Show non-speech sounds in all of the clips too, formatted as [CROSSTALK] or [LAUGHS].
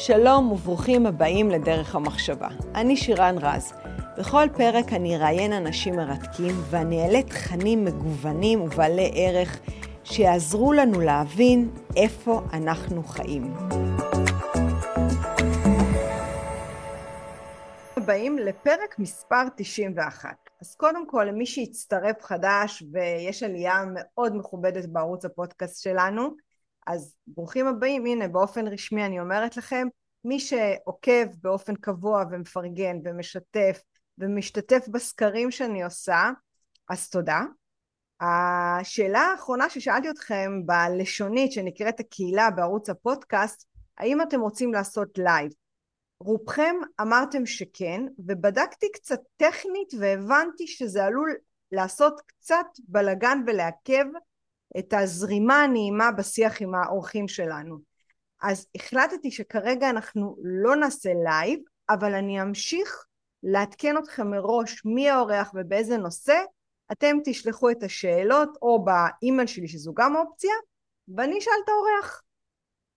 שלום וברוכים הבאים לדרך המחשבה. אני שירן רז. בכל פרק אני אראיין אנשים מרתקים ואני אעלה תכנים מגוונים ובעלי ערך שיעזרו לנו להבין איפה אנחנו חיים. הבאים לפרק מספר 91. אז קודם כל למי שהצטרף חדש ויש עלייה מאוד מכובדת בערוץ הפודקאסט שלנו, אז ברוכים הבאים, הנה באופן רשמי אני אומרת לכם, מי שעוקב באופן קבוע ומפרגן ומשתף ומשתתף בסקרים שאני עושה, אז תודה. השאלה האחרונה ששאלתי אתכם בלשונית שנקראת הקהילה בערוץ הפודקאסט, האם אתם רוצים לעשות לייב? רובכם אמרתם שכן, ובדקתי קצת טכנית והבנתי שזה עלול לעשות קצת בלגן ולעכב את הזרימה הנעימה בשיח עם האורחים שלנו. אז החלטתי שכרגע אנחנו לא נעשה לייב, אבל אני אמשיך לעדכן אתכם מראש מי האורח ובאיזה נושא, אתם תשלחו את השאלות או באימייל שלי שזו גם אופציה, ואני אשאל את האורח.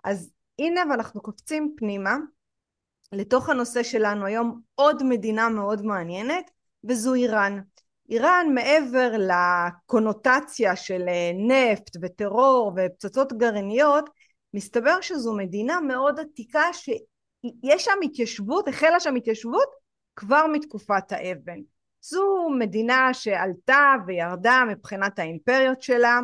אז הנה ואנחנו קופצים פנימה לתוך הנושא שלנו היום עוד מדינה מאוד מעניינת וזו איראן. איראן מעבר לקונוטציה של אה, נפט וטרור ופצצות גרעיניות מסתבר שזו מדינה מאוד עתיקה שיש שם התיישבות, החלה שם התיישבות כבר מתקופת האבן. זו מדינה שעלתה וירדה מבחינת האימפריות שלה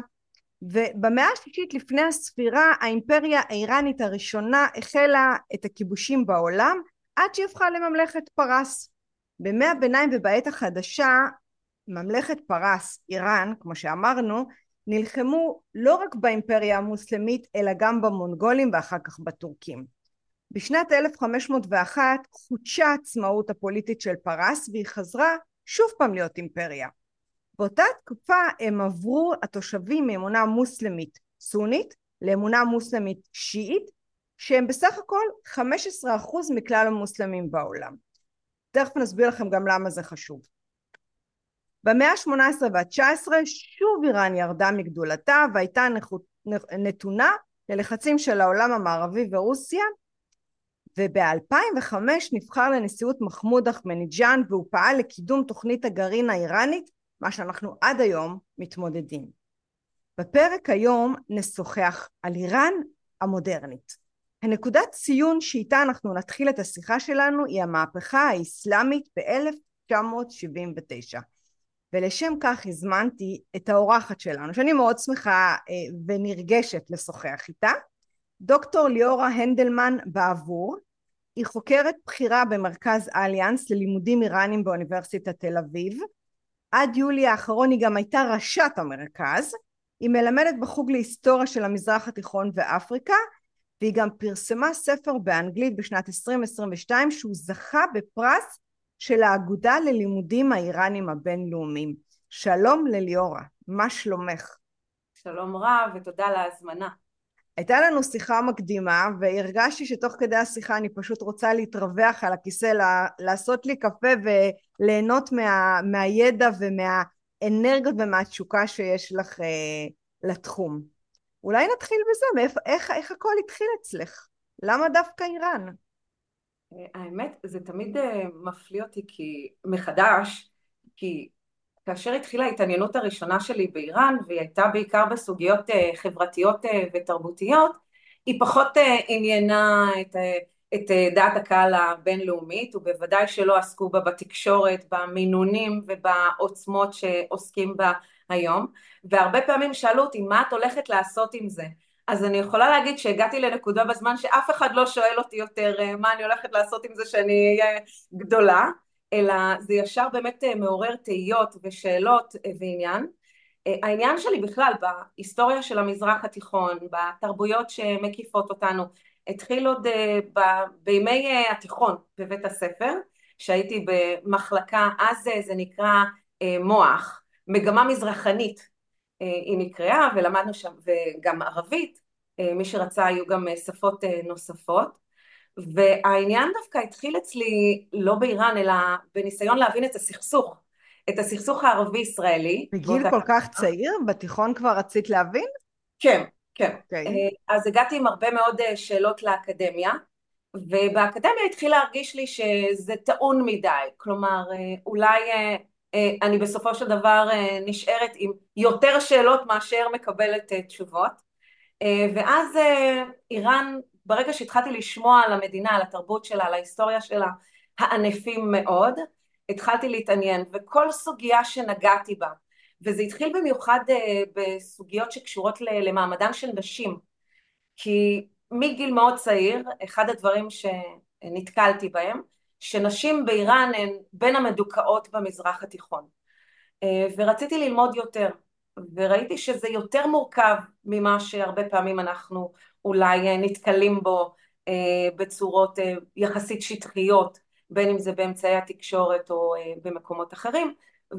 ובמאה השישית לפני הספירה האימפריה האיראנית הראשונה החלה את הכיבושים בעולם עד שהיא הפכה לממלכת פרס. במאה הביניים ובעת החדשה ממלכת פרס, איראן, כמו שאמרנו, נלחמו לא רק באימפריה המוסלמית אלא גם במונגולים ואחר כך בטורקים. בשנת 1501 חודשה העצמאות הפוליטית של פרס והיא חזרה שוב פעם להיות אימפריה. באותה תקופה הם עברו התושבים מאמונה מוסלמית סונית לאמונה מוסלמית שיעית שהם בסך הכל 15% מכלל המוסלמים בעולם. תכף נסביר לכם גם למה זה חשוב. במאה ה-18 וה-19 שוב איראן ירדה מגדולתה והייתה נתונה ללחצים של העולם המערבי ורוסיה וב-2005 נבחר לנשיאות מחמוד אחמניג'אן והוא פעל לקידום תוכנית הגרעין האיראנית מה שאנחנו עד היום מתמודדים. בפרק היום נשוחח על איראן המודרנית. הנקודת ציון שאיתה אנחנו נתחיל את השיחה שלנו היא המהפכה האסלאמית ב-1979 ולשם כך הזמנתי את האורחת שלנו שאני מאוד שמחה אה, ונרגשת לשוחח איתה דוקטור ליאורה הנדלמן בעבור. היא חוקרת בכירה במרכז אליאנס ללימודים איראנים באוניברסיטת תל אביב. עד יולי האחרון היא גם הייתה ראשת המרכז. היא מלמדת בחוג להיסטוריה של המזרח התיכון ואפריקה והיא גם פרסמה ספר באנגלית בשנת 2022 שהוא זכה בפרס של האגודה ללימודים האיראנים הבינלאומיים. שלום לליאורה, מה שלומך? שלום רב ותודה על ההזמנה. הייתה לנו שיחה מקדימה והרגשתי שתוך כדי השיחה אני פשוט רוצה להתרווח על הכיסא, לעשות לי קפה וליהנות מה, מהידע ומהאנרגיות ומהתשוקה שיש לך אה, לתחום. אולי נתחיל בזה, מאיפה, איך, איך הכל התחיל אצלך? למה דווקא איראן? האמת זה תמיד אה, מפליא אותי כי מחדש כי כאשר התחילה ההתעניינות הראשונה שלי באיראן והיא הייתה בעיקר בסוגיות אה, חברתיות אה, ותרבותיות היא פחות עניינה את, את דעת הקהל הבינלאומית ובוודאי שלא עסקו בה בתקשורת במינונים ובעוצמות שעוסקים בה היום. והרבה פעמים שאלו אותי מה את הולכת לעשות עם זה אז אני יכולה להגיד שהגעתי לנקודה בזמן שאף אחד לא שואל אותי יותר אה, מה אני הולכת לעשות עם זה שאני אהיה גדולה, אלא זה ישר באמת אה, מעורר תהיות ושאלות אה, ועניין. העניין שלי בכלל בהיסטוריה של המזרח התיכון, בתרבויות שמקיפות אותנו, התחיל עוד ב, בימי התיכון בבית הספר, שהייתי במחלקה, אז זה נקרא מוח, מגמה מזרחנית היא נקראה ולמדנו שם וגם ערבית אה, מי שרצה היו גם אה, שפות אה, נוספות והעניין דווקא התחיל אצלי לא באיראן אלא בניסיון להבין את הסכסוך את הסכסוך הערבי ישראלי בגיל כל כך צעיר? בתיכון כבר רצית להבין? כן, כן okay. אוקיי. אז הגעתי עם הרבה מאוד שאלות לאקדמיה ובאקדמיה התחיל להרגיש לי שזה טעון מדי, כלומר אולי אני בסופו של דבר נשארת עם יותר שאלות מאשר מקבלת תשובות. ואז איראן ברגע שהתחלתי לשמוע על המדינה, על התרבות שלה, על ההיסטוריה שלה, הענפים מאוד, התחלתי להתעניין, וכל סוגיה שנגעתי בה, וזה התחיל במיוחד אה, בסוגיות שקשורות למעמדן של נשים, כי מגיל מאוד צעיר, אחד הדברים שנתקלתי בהם, שנשים באיראן הן בין המדוכאות במזרח התיכון. אה, ורציתי ללמוד יותר, וראיתי שזה יותר מורכב ממה שהרבה פעמים אנחנו אולי אה, נתקלים בו אה, בצורות יחסית שטחיות, בין אם זה באמצעי התקשורת או במקומות אחרים,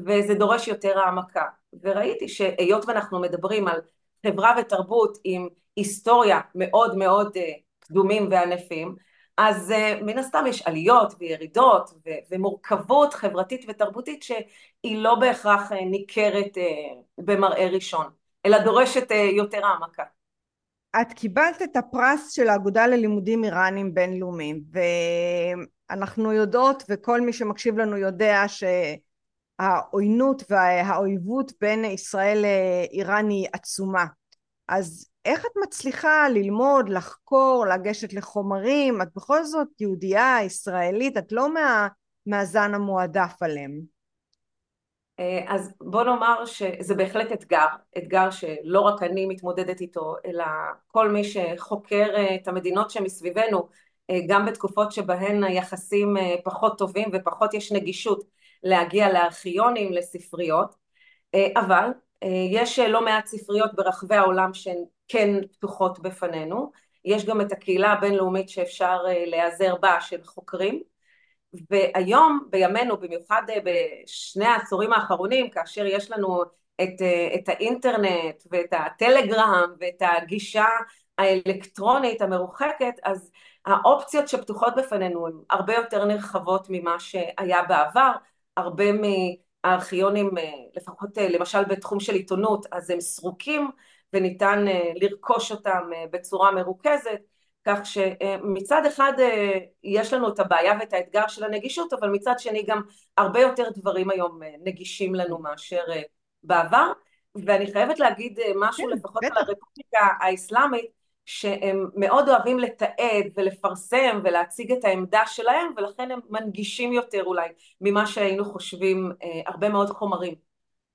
וזה דורש יותר העמקה. וראיתי שהיות ואנחנו מדברים על חברה ותרבות עם היסטוריה מאוד מאוד קדומים וענפים, אז מן הסתם יש עליות וירידות ומורכבות חברתית ותרבותית שהיא לא בהכרח ניכרת במראה ראשון, אלא דורשת יותר העמקה. את קיבלת את הפרס של האגודה ללימודים איראנים בינלאומיים ואנחנו יודעות וכל מי שמקשיב לנו יודע שהעוינות והאויבות בין ישראל לאיראן היא עצומה אז איך את מצליחה ללמוד, לחקור, לגשת לחומרים? את בכל זאת יהודייה, ישראלית, את לא מה, מהזן המועדף עליהם. אה, אז בוא נאמר שזה בהחלט אתגר, אתגר שלא רק אני מתמודדת איתו, אלא כל מי שחוקר אה, את המדינות שמסביבנו, אה, גם בתקופות שבהן היחסים פחות טובים ופחות יש נגישות להגיע לארכיונים, לספריות, אבל יש לא מעט ספריות ברחבי העולם שהן כן פתוחות בפנינו, יש גם את הקהילה הבינלאומית שאפשר להיעזר בה של חוקרים. והיום בימינו במיוחד אה, בשני העשורים האחרונים כאשר יש לנו את, אה, את האינטרנט ואת הטלגרם ואת הגישה האלקטרונית המרוחקת אז האופציות שפתוחות בפנינו הן הרבה יותר נרחבות ממה שהיה בעבר. הרבה מהארכיונים אה, לפחות למשל בתחום של עיתונות אז הם סרוקים וניתן לרכוש אותם בצורה מרוכזת כך שמצד אחד אה, יש לנו את הבעיה ואת האתגר של הנגישות, אבל מצד שני גם הרבה יותר דברים היום אה, נגישים לנו מאשר אה, בעבר, ואני חייבת להגיד משהו כן, לפחות. על הרפובליקה האסלאמית, שהם מאוד אוהבים לתעד ולפרסם ולהציג את העמדה שלהם, ולכן הם מנגישים יותר אולי ממה שהיינו חושבים הרבה מאוד חומרים,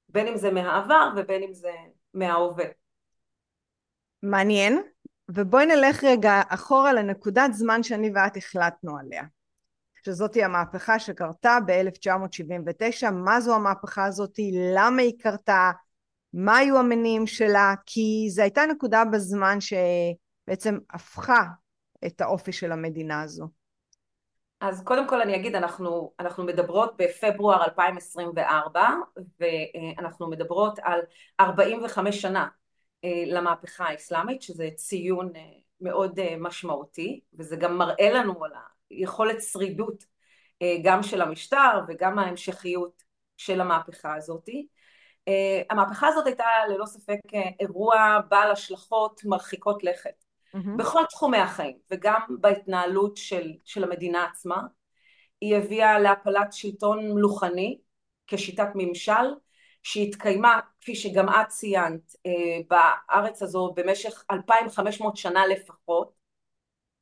בין אם זה מהעבר ובין אם זה מההווה. מעניין. ובואי נלך רגע אחורה לנקודת זמן שאני ואת החלטנו עליה. שזאתי המהפכה שקרתה ב-1979. מה זו המהפכה הזאתי למה היא קרתה? מה היו המניעים שלה? כי זו הייתה נקודה בזמן שבעצם הפכה את האופי של המדינה הזו אז קודם כל אני אגיד אנחנו, אנחנו מדברות בפברואר 2024 ואנחנו מדברות על 45 שנה אה, למהפכה האסלאמית, שזה ציון אה, מאוד אה, משמעותי, וזה גם מראה לנו על היכולת שרידות גם של המשטר וגם ההמשכיות של המהפכה הזאת. המהפכה הזאת הייתה ללא ספק אירוע בעל השלכות מרחיקות לכת mm-hmm. בכל תחומי החיים וגם בהתנהלות של, של המדינה עצמה. היא הביאה להפלת שלטון מלוכני כשיטת ממשל שהתקיימה, כפי שגם את ציינת, אה, בארץ הזו במשך 2,500 שנה לפחות,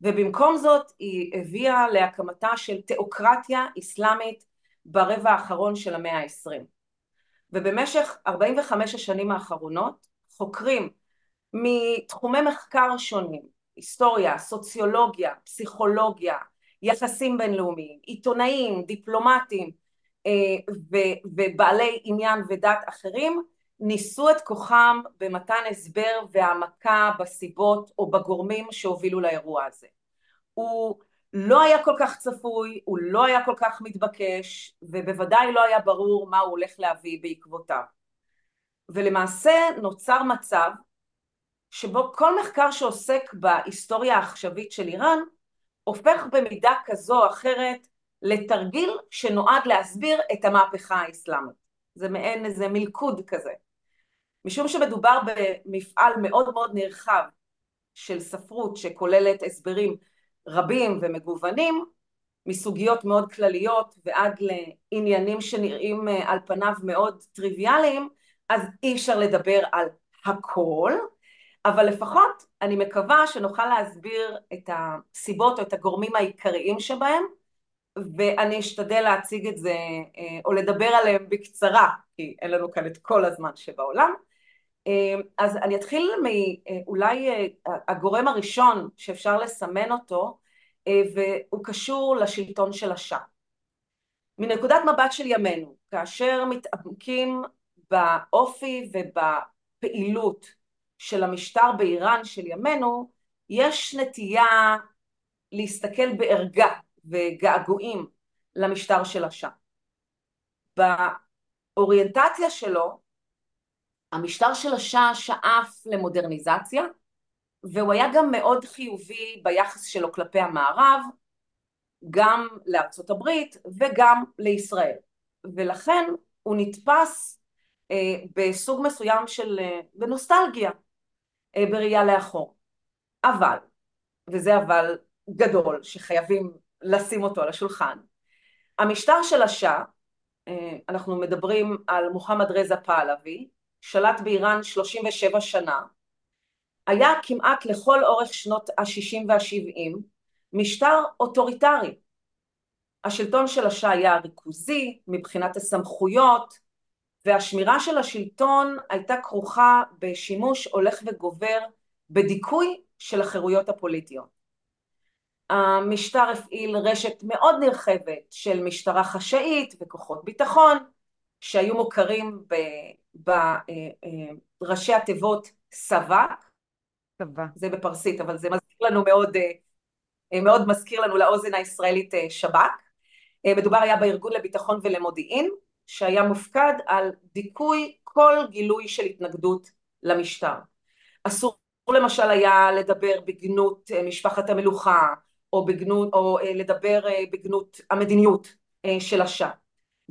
ובמקום זאת היא הביאה להקמתה של תיאוקרטיה אסלאמית ברבע האחרון של המאה העשרים. ובמשך 45 השנים האחרונות חוקרים מתחומי מחקר שונים, היסטוריה, סוציולוגיה, פסיכולוגיה, יחסים בינלאומיים, עיתונאים, דיפלומטים, אה, ובעלי עניין ודת אחרים ניסו את כוחם במתן הסבר והעמקה בסיבות או בגורמים שהובילו לאירוע הזה. הוא לא היה כל כך צפוי, הוא לא היה כל כך מתבקש ובוודאי לא היה ברור מה הוא הולך להביא בעקבותיו. ולמעשה נוצר מצב שבו כל מחקר שעוסק בהיסטוריה העכשווית של איראן הופך במידה כזו או אחרת לתרגיל שנועד להסביר את המהפכה האסלאמית. זה מעין איזה מלכוד כזה. משום שמדובר במפעל מאוד מאוד נרחב של ספרות שכוללת הסברים רבים ומגוונים, מסוגיות מאוד כלליות ועד לעניינים שנראים על פניו מאוד טריוויאליים, אז אי אפשר לדבר על הכל, אבל לפחות אני מקווה שנוכל להסביר את הסיבות או את הגורמים העיקריים שבהם, ואני אשתדל להציג את זה או לדבר עליהם בקצרה, כי אין לנו כאן את כל הזמן שבעולם. אז אני אתחיל מאולי הגורם הראשון שאפשר לסמן אותו, והוא קשור לשלטון של השאה. מנקודת מבט של ימינו, כאשר מתעמקים באופי ובפעילות של המשטר באיראן של ימינו, יש נטייה להסתכל בערגה וגעגועים למשטר של השאה. באוריינטציה שלו, המשטר של השאה שאף למודרניזציה, והוא היה גם מאוד חיובי ביחס שלו כלפי המערב, גם לארצות הברית וגם לישראל. ולכן הוא נתפס אה, בסוג מסוים של, אה, בנוסטלגיה, בראייה לאחור. אבל, וזה אבל גדול שחייבים לשים אותו על השולחן, המשטר של השאה, אה, אנחנו מדברים על מוחמד רזה פהלוי, שלט באיראן 37 שנה, היה כמעט לכל אורך שנות ה-60 וה-70 משטר אוטוריטרי. השלטון של השאה היה ריכוזי מבחינת הסמכויות, והשמירה של השלטון הייתה כרוכה בשימוש הולך וגובר בדיכוי של החירויות הפוליטיות. המשטר הפעיל רשת מאוד נרחבת של משטרה חשאית וכוחות ביטחון שהיו מוכרים בראשי התיבות סב"כ, זה בפרסית אבל זה מזכיר לנו מאוד, מאוד מזכיר לנו לאוזן הישראלית שב"כ, מדובר היה בארגון לביטחון ולמודיעין שהיה מופקד על דיכוי כל גילוי של התנגדות למשטר. אסור למשל היה לדבר בגנות משפחת המלוכה או, בגנות, או לדבר בגנות המדיניות של השאה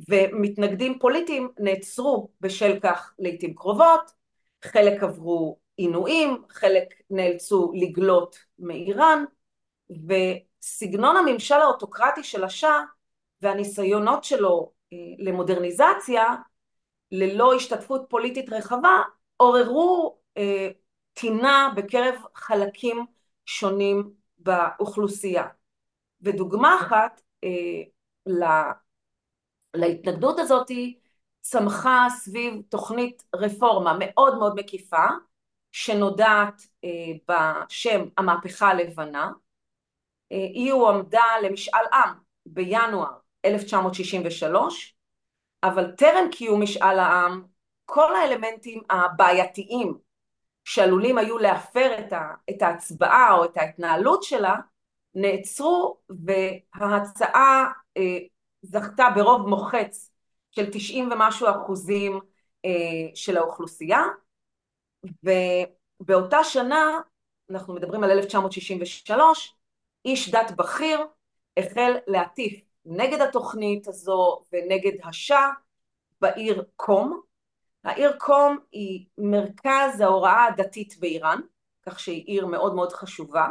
ומתנגדים פוליטיים נעצרו בשל כך לעיתים קרובות, חלק עברו עינויים, חלק נאלצו לגלות מאיראן וסגנון הממשל האוטוקרטי של השאה והניסיונות שלו למודרניזציה ללא השתתפות פוליטית רחבה עוררו אה, טינה בקרב חלקים שונים באוכלוסייה. ודוגמה אחת אה, לה, להתנגדות הזאת צמחה סביב תוכנית רפורמה מאוד מאוד מקיפה שנודעת אה, בשם המהפכה הלבנה היא הועמדה למשאל עם בינואר 1963, אבל טרם קיום משאל העם, כל האלמנטים הבעייתיים שעלולים היו להפר את, ה, את ההצבעה או את ההתנהלות שלה, נעצרו וההצעה אה, זכתה ברוב מוחץ של 90 ומשהו אחוזים אה, של האוכלוסייה, ובאותה שנה, אנחנו מדברים על 1963, איש דת בכיר החל להטיף נגד התוכנית הזו ונגד השאה בעיר קום. העיר קום היא מרכז ההוראה הדתית באיראן, כך שהיא עיר מאוד מאוד חשובה,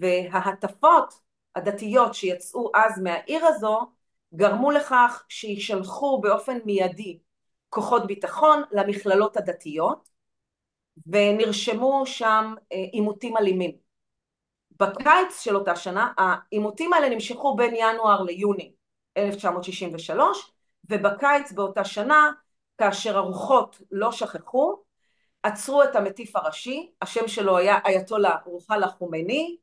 וההטפות הדתיות שיצאו אז מהעיר הזו גרמו לכך שישלחו באופן מיידי כוחות ביטחון למכללות הדתיות ונרשמו שם אה, עימותים אלימים. בקיץ של אותה שנה העימותים האלה נמשכו בין ינואר ליוני 1963 ובקיץ באותה שנה כאשר הרוחות לא שכחו עצרו את המטיף הראשי השם שלו היה אייתולה רוחלה חומייני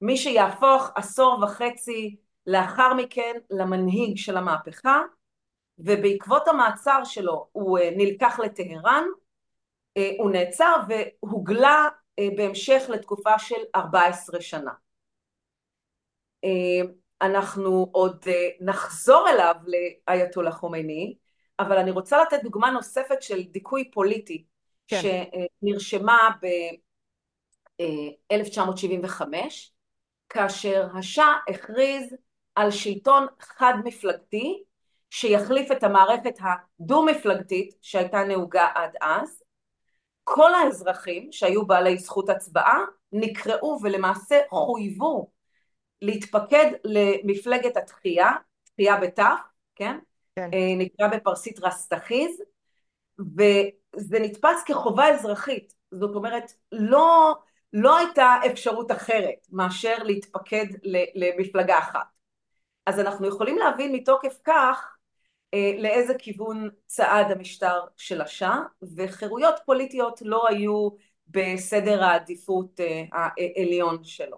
מי שיהפוך עשור וחצי לאחר מכן למנהיג של המהפכה ובעקבות המעצר שלו הוא אה, נלקח לטהרן אה, הוא נעצר והוגלה בהמשך לתקופה של 14 שנה. אה, אנחנו עוד אה, נחזור אליו לאייתולה חומייני, אבל אני רוצה לתת דוגמה נוספת של דיכוי פוליטי כן. שנרשמה ב-1975, כאשר השאה הכריז על שלטון חד מפלגתי שיחליף את המערכת הדו-מפלגתית שהייתה נהוגה עד אז, כל האזרחים שהיו בעלי זכות הצבעה נקראו ולמעשה חויבו להתפקד למפלגת התחייה, תחייה בתף, כן? כן. נקרא בפרסית רסטחיז, וזה נתפס כחובה אזרחית, זאת אומרת לא, לא הייתה אפשרות אחרת מאשר להתפקד למפלגה אחת. אז אנחנו יכולים להבין מתוקף כך אה, לאיזה כיוון צעד המשטר של השאה, וחירויות פוליטיות לא היו בסדר העדיפות אה, העליון שלו.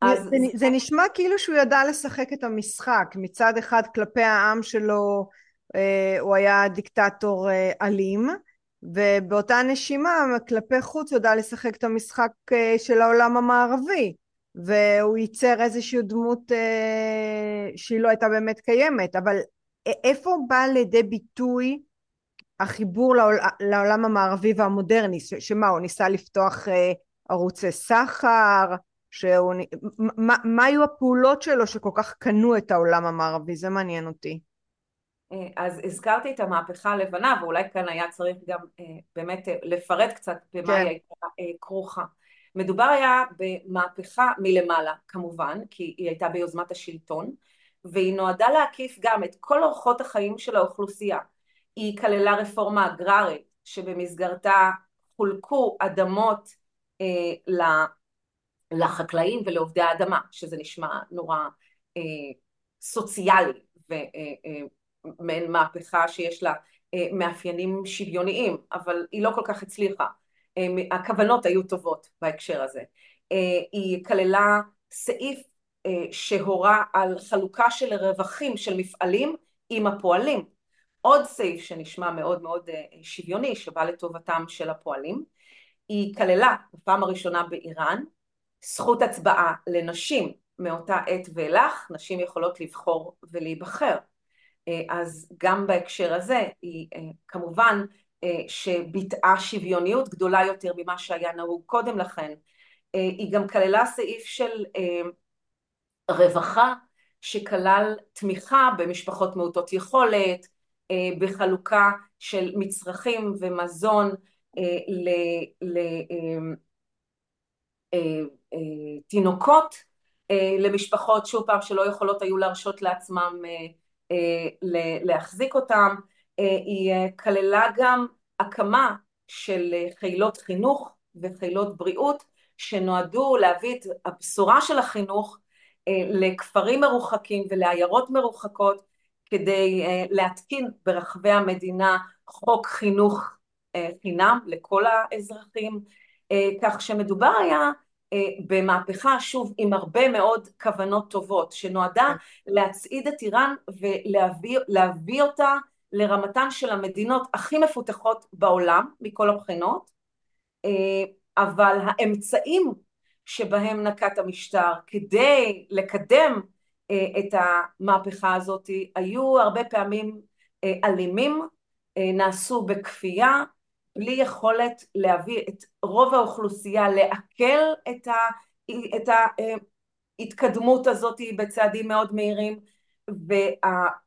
אז זה, זה נשמע כאילו שהוא ידע לשחק את המשחק, מצד אחד כלפי העם שלו אה, הוא היה דיקטטור אלים, ובאותה נשימה כלפי חוץ הוא ידע לשחק את המשחק של העולם המערבי. והוא ייצר איזושהי דמות אה, שהיא לא הייתה באמת קיימת, אבל איפה בא לידי ביטוי החיבור לעול, לעולם המערבי והמודרני, ש, שמה, הוא ניסה לפתוח אה, ערוצי סחר, שהוא, מה, מה היו הפעולות שלו שכל כך קנו את העולם המערבי? זה מעניין אותי. אה, אז הזכרתי את המהפכה הלבנה, ואולי כאן היה צריך גם אה, באמת אה, לפרט קצת במה כן. היא הייתה אה, כרוכה. מדובר היה במהפכה מלמעלה כמובן, כי היא הייתה ביוזמת השלטון, והיא נועדה להקיף גם את כל אורחות החיים של האוכלוסייה. היא כללה רפורמה אגררית שבמסגרתה חולקו אדמות אה, לחקלאים ולעובדי האדמה, שזה נשמע נורא אה, סוציאלי ומעין אה, אה, מהפכה שיש לה אה, מאפיינים שוויוניים, אבל היא לא כל כך הצליחה. אה, הכוונות היו טובות בהקשר הזה. אה, היא כללה סעיף שהורה על חלוקה של רווחים של מפעלים עם הפועלים. עוד סעיף שנשמע מאוד מאוד שוויוני שבא לטובתם של הפועלים. היא כללה בפעם הראשונה באיראן זכות הצבעה לנשים מאותה עת ואילך, נשים יכולות לבחור ולהיבחר. אז גם בהקשר הזה היא כמובן שביטאה שוויוניות גדולה יותר ממה שהיה נהוג קודם לכן. אה, היא גם כללה סעיף של אה, רווחה שכלל תמיכה במשפחות מעוטות יכולת, אה, בחלוקה של מצרכים ומזון לתינוקות, למשפחות שוב פעם שלא יכולות היו להרשות לעצמם להחזיק אותם, היא כללה גם הקמה של חילות חינוך וחילות בריאות שנועדו להביא את הבשורה של החינוך לכפרים מרוחקים ולעיירות מרוחקות כדי להתקין ברחבי המדינה חוק חינוך חינם לכל האזרחים כך שמדובר היה במהפכה שוב עם הרבה מאוד כוונות טובות שנועדה. להצעיד את איראן ולהביא אותה לרמתן של המדינות הכי מפותחות בעולם מכל הבחינות אבל האמצעים שבהם נקט המשטר. כדי לקדם את המהפכה הזאת היו הרבה פעמים אלימים, נעשו בכפייה בלי יכולת להביא את רוב האוכלוסייה לעכל את, ה, את ההתקדמות הזאת בצעדים מאוד מהירים.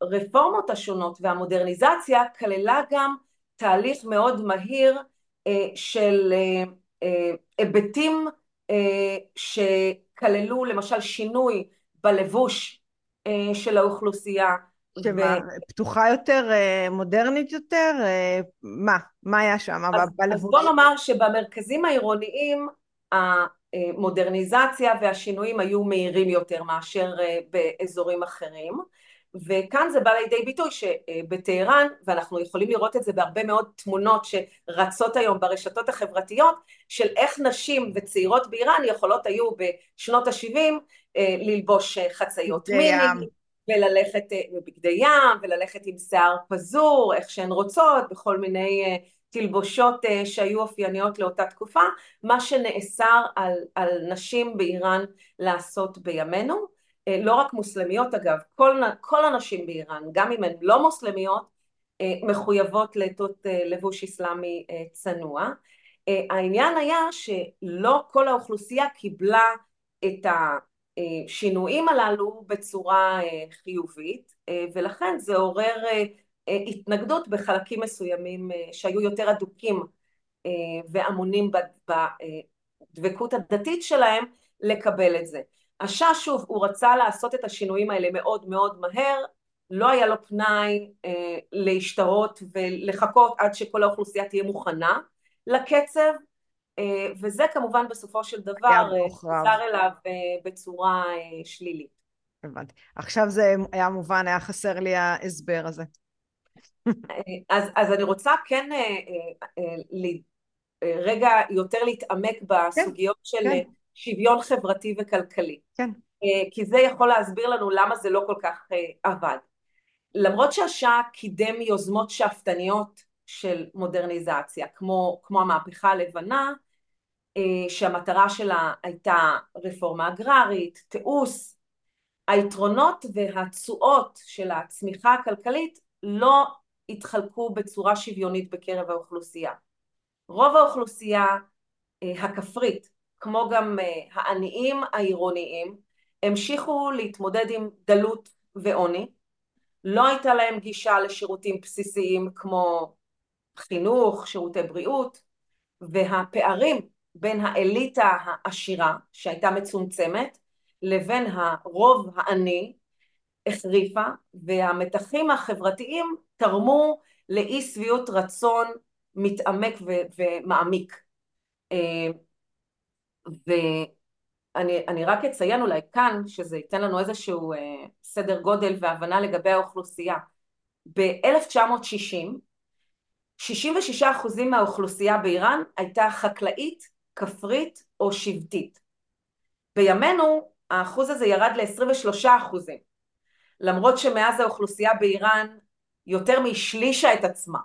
והרפורמות השונות והמודרניזציה כללה גם תהליך מאוד מהיר של היבטים שכללו למשל שינוי בלבוש של האוכלוסייה שמה, ו... פתוחה יותר, אה, מודרנית יותר? אה, מה? מה היה שם? אז, אז בוא נאמר שבמרכזים העירוניים המודרניזציה והשינויים היו מהירים יותר מאשר אה, באזורים אחרים וכאן זה בא לידי ביטוי שבטהרן, ואנחנו יכולים לראות את זה בהרבה מאוד תמונות שרצות היום ברשתות החברתיות, של איך נשים וצעירות באיראן יכולות היו בשנות ה-70 ללבוש חצאיות מיני, וללכת בבגדי ים, וללכת עם שיער פזור, איך שהן רוצות, בכל מיני אה, תלבושות אה, שהיו אופייניות לאותה תקופה, מה שנאסר על, על נשים באיראן לעשות בימינו. אה, לא רק מוסלמיות אגב, כל, כל הנשים באיראן, גם אם הן לא מוסלמיות, מחויבות לעטות לבוש אסלאמי צנוע. העניין היה שלא כל האוכלוסייה קיבלה את. השינויים הללו בצורה אה, חיובית אה, ולכן זה עורר אה, התנגדות בחלקים מסוימים שהיו יותר אדוקים ואמונים בדבקות הדתית שלהם לקבל את זה. השאה שוב, הוא רצה לעשות את השינויים האלה מאוד מאוד מהר, לא היה לו פנאי אה, להשתרות ולחכות עד שכל האוכלוסייה תהיה מוכנה לקצב, אה, וזה כמובן בסופו של דבר אה, חזר אליו אה, בצורה אה, שלילית. הבנתי. עכשיו זה היה מובן, היה חסר לי ההסבר הזה. אז, אז אני רוצה כן אה, אה, אה, רגע יותר להתעמק בסוגיות כן, של כן. שוויון חברתי וכלכלי. כן. כי זה יכול להסביר לנו למה זה לא כל כך עבד. למרות שהשאה קידם יוזמות שאפתניות של מודרניזציה, כמו, כמו המהפכה הלבנה, שהמטרה שלה הייתה רפורמה אגררית, תיעוש, היתרונות והתשואות של הצמיחה הכלכלית לא התחלקו בצורה שוויונית בקרב האוכלוסייה. רוב האוכלוסייה אה, הכפרית, כמו גם אה, העניים העירוניים, המשיכו להתמודד עם דלות ועוני. לא הייתה להם גישה לשירותים בסיסיים כמו חינוך, שירותי בריאות, והפערים בין האליטה העשירה, שהייתה מצומצמת, לבין הרוב העני החריפה, והמתחים החברתיים תרמו לאי שביעות רצון מתעמק ומעמיק. ואני רק אציין אולי כאן, שזה ייתן לנו איזשהו אה, סדר גודל והבנה לגבי האוכלוסייה. ב-1960, 66% מהאוכלוסייה באיראן הייתה חקלאית, כפרית או שבטית. בימינו האחוז הזה ירד ל-23 אחוזים, למרות שמאז האוכלוסייה באיראן יותר משלישה את עצמה,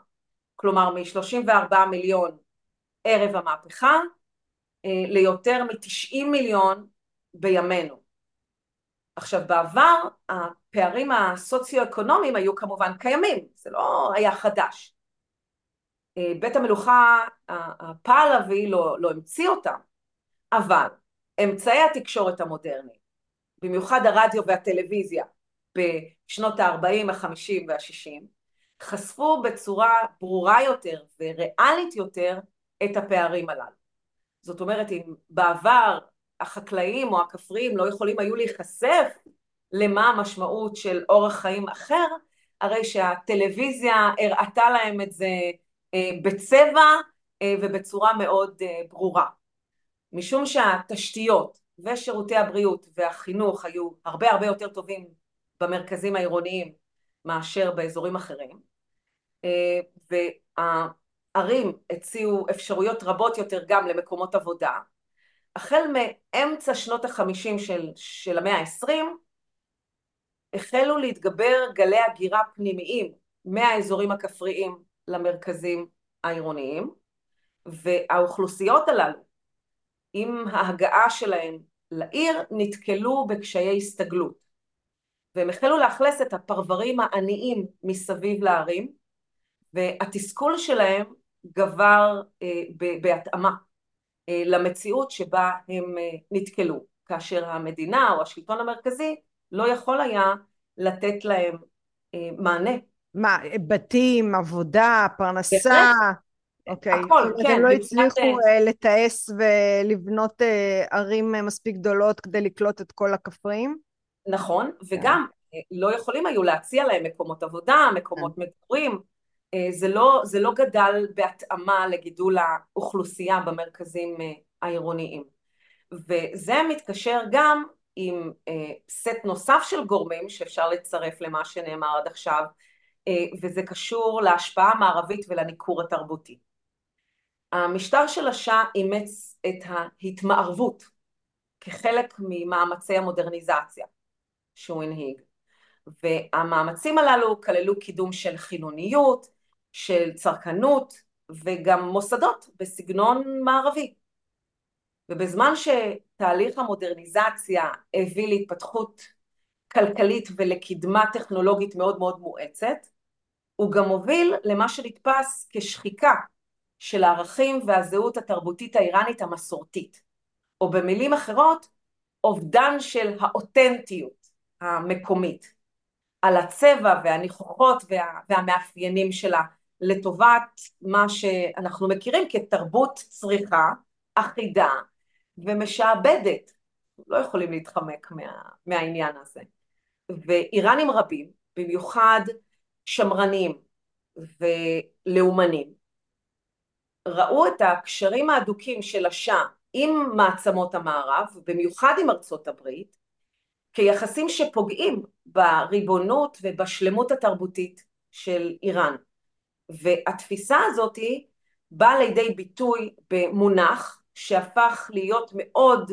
כלומר מ-34 מיליון ערב המהפכה ליותר מ-90 מיליון בימינו. עכשיו בעבר הפערים הסוציו-אקונומיים היו כמובן קיימים, זה לא היה חדש. אה, בית המלוכה הפעלבי לא, לא המציא אותם, אבל אמצעי התקשורת המודרניים, במיוחד הרדיו והטלוויזיה בשנות ה-40, ה-50 וה-60, חשפו בצורה ברורה יותר וריאלית יותר את הפערים הללו. זאת אומרת, אם בעבר החקלאים או הכפריים לא יכולים היו להיחשף למה המשמעות של אורח חיים אחר, הרי שהטלוויזיה הראתה להם את זה אה, בצבע אה, ובצורה מאוד אה, ברורה. משום שהתשתיות ושירותי הבריאות והחינוך היו הרבה הרבה יותר טובים במרכזים העירוניים מאשר באזורים אחרים אה, והערים הציעו אפשרויות רבות יותר גם למקומות עבודה. החל מאמצע שנות החמישים של, של המאה העשרים החלו להתגבר גלי הגירה פנימיים מהאזורים הכפריים למרכזים העירוניים והאוכלוסיות הללו עם ההגעה שלהם לעיר נתקלו בקשיי הסתגלות. והם החלו לאכלס את הפרברים העניים מסביב לערים והתסכול שלהם גבר אה, בהתאמה אה, למציאות שבה הם אה, נתקלו כאשר המדינה או השלטון המרכזי לא יכול היה לתת להם אה, מענה. מה, בתים, עבודה, פרנסה? אוקיי. הכל, כן. הם לא הצליחו uh, לתעש ולבנות uh, ערים מספיק גדולות כדי לקלוט את כל הכפריים? נכון, וגם uh, לא יכולים היו להציע להם מקומות עבודה, מקומות כן. מגורים. Uh, זה, לא, זה לא גדל בהתאמה לגידול האוכלוסייה במרכזים uh, העירוניים. וזה מתקשר גם עם uh, סט נוסף של גורמים שאפשר לצרף למה שנאמר עד עכשיו, וזה קשור להשפעה המערבית ולניכור התרבותי. המשטר של השאה אימץ את ההתמערבות כחלק ממאמצי המודרניזציה שהוא הנהיג והמאמצים הללו כללו קידום של חילוניות, של צרכנות וגם מוסדות בסגנון מערבי. ובזמן שתהליך המודרניזציה הביא להתפתחות כלכלית ולקדמה טכנולוגית מאוד מאוד מואצת הוא גם הוביל למה שנתפס כשחיקה של הערכים והזהות התרבותית האיראנית המסורתית, או במילים אחרות, אובדן של האותנטיות המקומית, על הצבע והניחוחות וה, והמאפיינים שלה לטובת מה שאנחנו מכירים כתרבות צריכה אחידה ומשעבדת לא יכולים להתחמק מה, מהעניין הזה. ואיראנים רבים, במיוחד שמרנים ולאומנים, ראו את הקשרים ההדוקים של השאה עם מעצמות המערב, במיוחד עם ארצות הברית, כיחסים שפוגעים בריבונות ובשלמות התרבותית של איראן. והתפיסה הזאת באה לידי ביטוי במונח שהפך להיות מאוד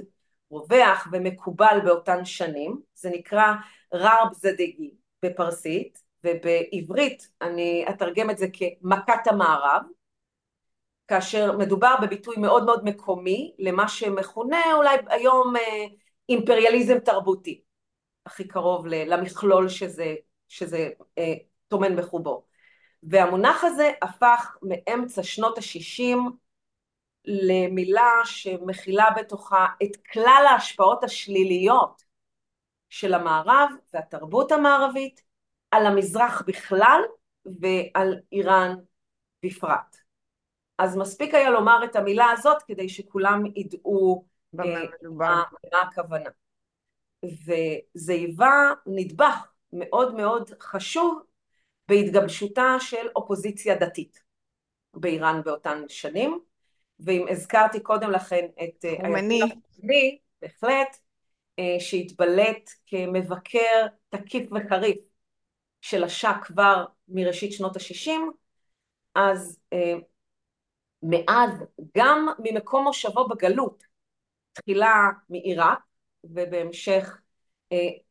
רווח ומקובל באותן שנים, זה נקרא ררב זדגי בפרסית, ובעברית אני אתרגם את זה כמכת המערב, כאשר מדובר בביטוי מאוד מאוד מקומי למה שמכונה אולי היום אה, אימפריאליזם תרבותי, הכי קרוב למכלול שזה, שזה אה, טומן בחובו. והמונח הזה הפך מאמצע שנות ה-60 למילה שמכילה בתוכה את כלל ההשפעות השליליות של המערב והתרבות המערבית על המזרח בכלל ועל איראן בפרט. אז מספיק היה לומר את המילה הזאת כדי שכולם ידעו במה אה, מה הכוונה. וזה היווה נדבך מאוד מאוד חשוב בהתגבשותה של אופוזיציה דתית באיראן באותן שנים, ואם הזכרתי קודם לכן את אה, חומני, בהחלט, אה, שהתבלט כמבקר תקיף וחריף של השאה כבר מראשית שנות ה-60, אז מאז גם ממקום מושבו בגלות, תחילה מעיראק ובהמשך אה,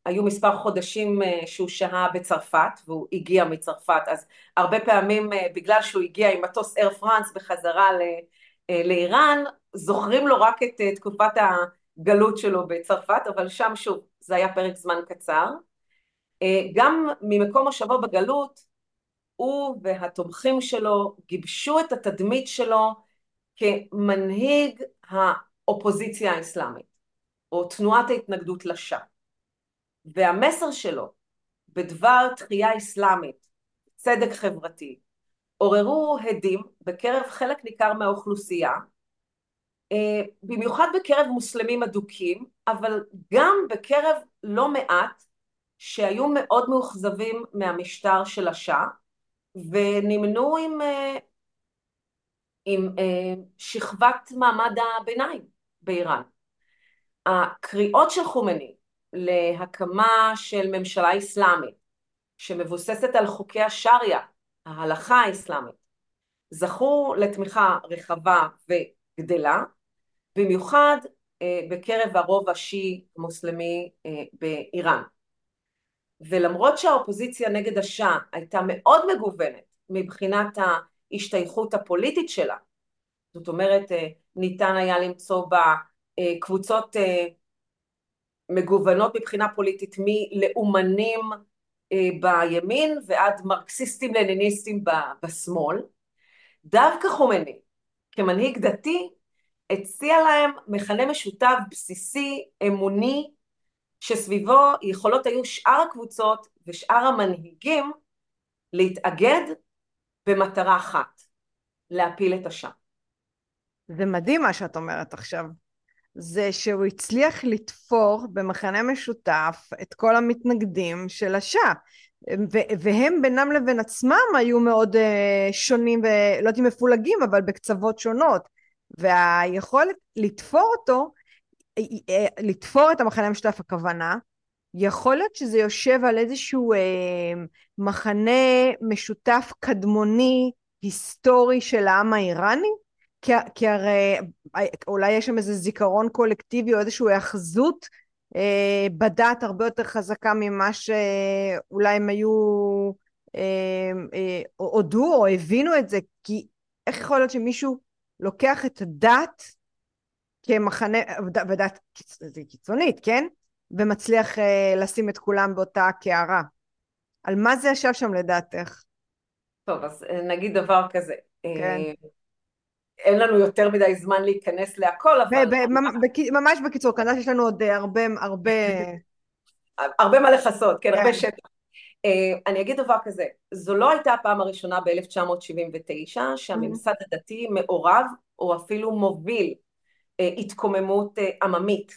היו מספר חודשים אה, שהוא שהה בצרפת והוא הגיע מצרפת אז הרבה פעמים אה, בגלל שהוא הגיע עם מטוס אייר פרנס בחזרה אה, לאיראן זוכרים לו רק את אה, תקופת הגלות שלו בצרפת אבל שם שוב זה היה פרק זמן קצר אה, גם ממקום מושבו בגלות הוא והתומכים שלו גיבשו את התדמית שלו כמנהיג האופוזיציה האסלאמית, או תנועת ההתנגדות לשאה. והמסר שלו בדבר תחייה אסלאמית, צדק חברתי, עוררו הדים בקרב חלק ניכר מהאוכלוסייה, אה, במיוחד בקרב מוסלמים אדוקים, אבל גם בקרב לא מעט שהיו מאוד מאוכזבים מהמשטר של השאה, ונמנו עם, אה, עם אה, שכבת מעמד הביניים באיראן. הקריאות של חומני להקמה של ממשלה אסלאמית שמבוססת על חוקי השריעה, ההלכה האסלאמית, זכו לתמיכה רחבה וגדלה, במיוחד אה, בקרב הרוב השיעי המוסלמי באיראן. ולמרות שהאופוזיציה נגד השאה הייתה מאוד מגוונת מבחינת ההשתייכות הפוליטית שלה, זאת אומרת אה, ניתן היה למצוא בה אה, קבוצות אה, מגוונות מבחינה פוליטית מלאומנים בימין ועד מרקסיסטים לניניסטים בשמאל, דווקא חומני כמנהיג דתי הציע להם מכנה משותף בסיסי אמוני שסביבו יכולות היו שאר הקבוצות ושאר המנהיגים להתאגד במטרה אחת, להפיל את השם. זה מדהים מה שאת אומרת עכשיו. זה שהוא הצליח לתפור במחנה משותף את כל המתנגדים של השאה. והם בינם לבין עצמם היו מאוד uh, שונים ולא אם מפולגים אבל בקצוות שונות והיכולת לתפור אותו אה, לתפור את המחנה המשותף הכוונה, יכול להיות שזה יושב על איזשהו אה, מחנה משותף קדמוני היסטורי של העם האיראני? כי, כי הרי אה, אולי יש שם איזה זיכרון קולקטיבי או איזושהי היאחזות אה, בדת הרבה יותר חזקה ממה שאולי הם היו אה, אה, הודו או הבינו את זה, כי איך יכול להיות שמישהו לוקח את הדת כמחנה, ודת קיצונית, כן? ומצליח uh, לשים את כולם באותה קערה. על מה זה ישב שם לדעתך? טוב, אז אה, נגיד דבר כזה. כן. אה, אין לנו יותר מדי זמן להיכנס להכל, אבל... ממש בקיצור, כנראה שיש לנו עוד הרבה, הרבה... הרבה מה לכסות, כן, הרבה כן. שטח. אני אגיד דבר כזה, זו לא הייתה הפעם הראשונה ב-1979 שהממסד הדתי מעורב או אפילו מוביל אה, התקוממות אה, עממית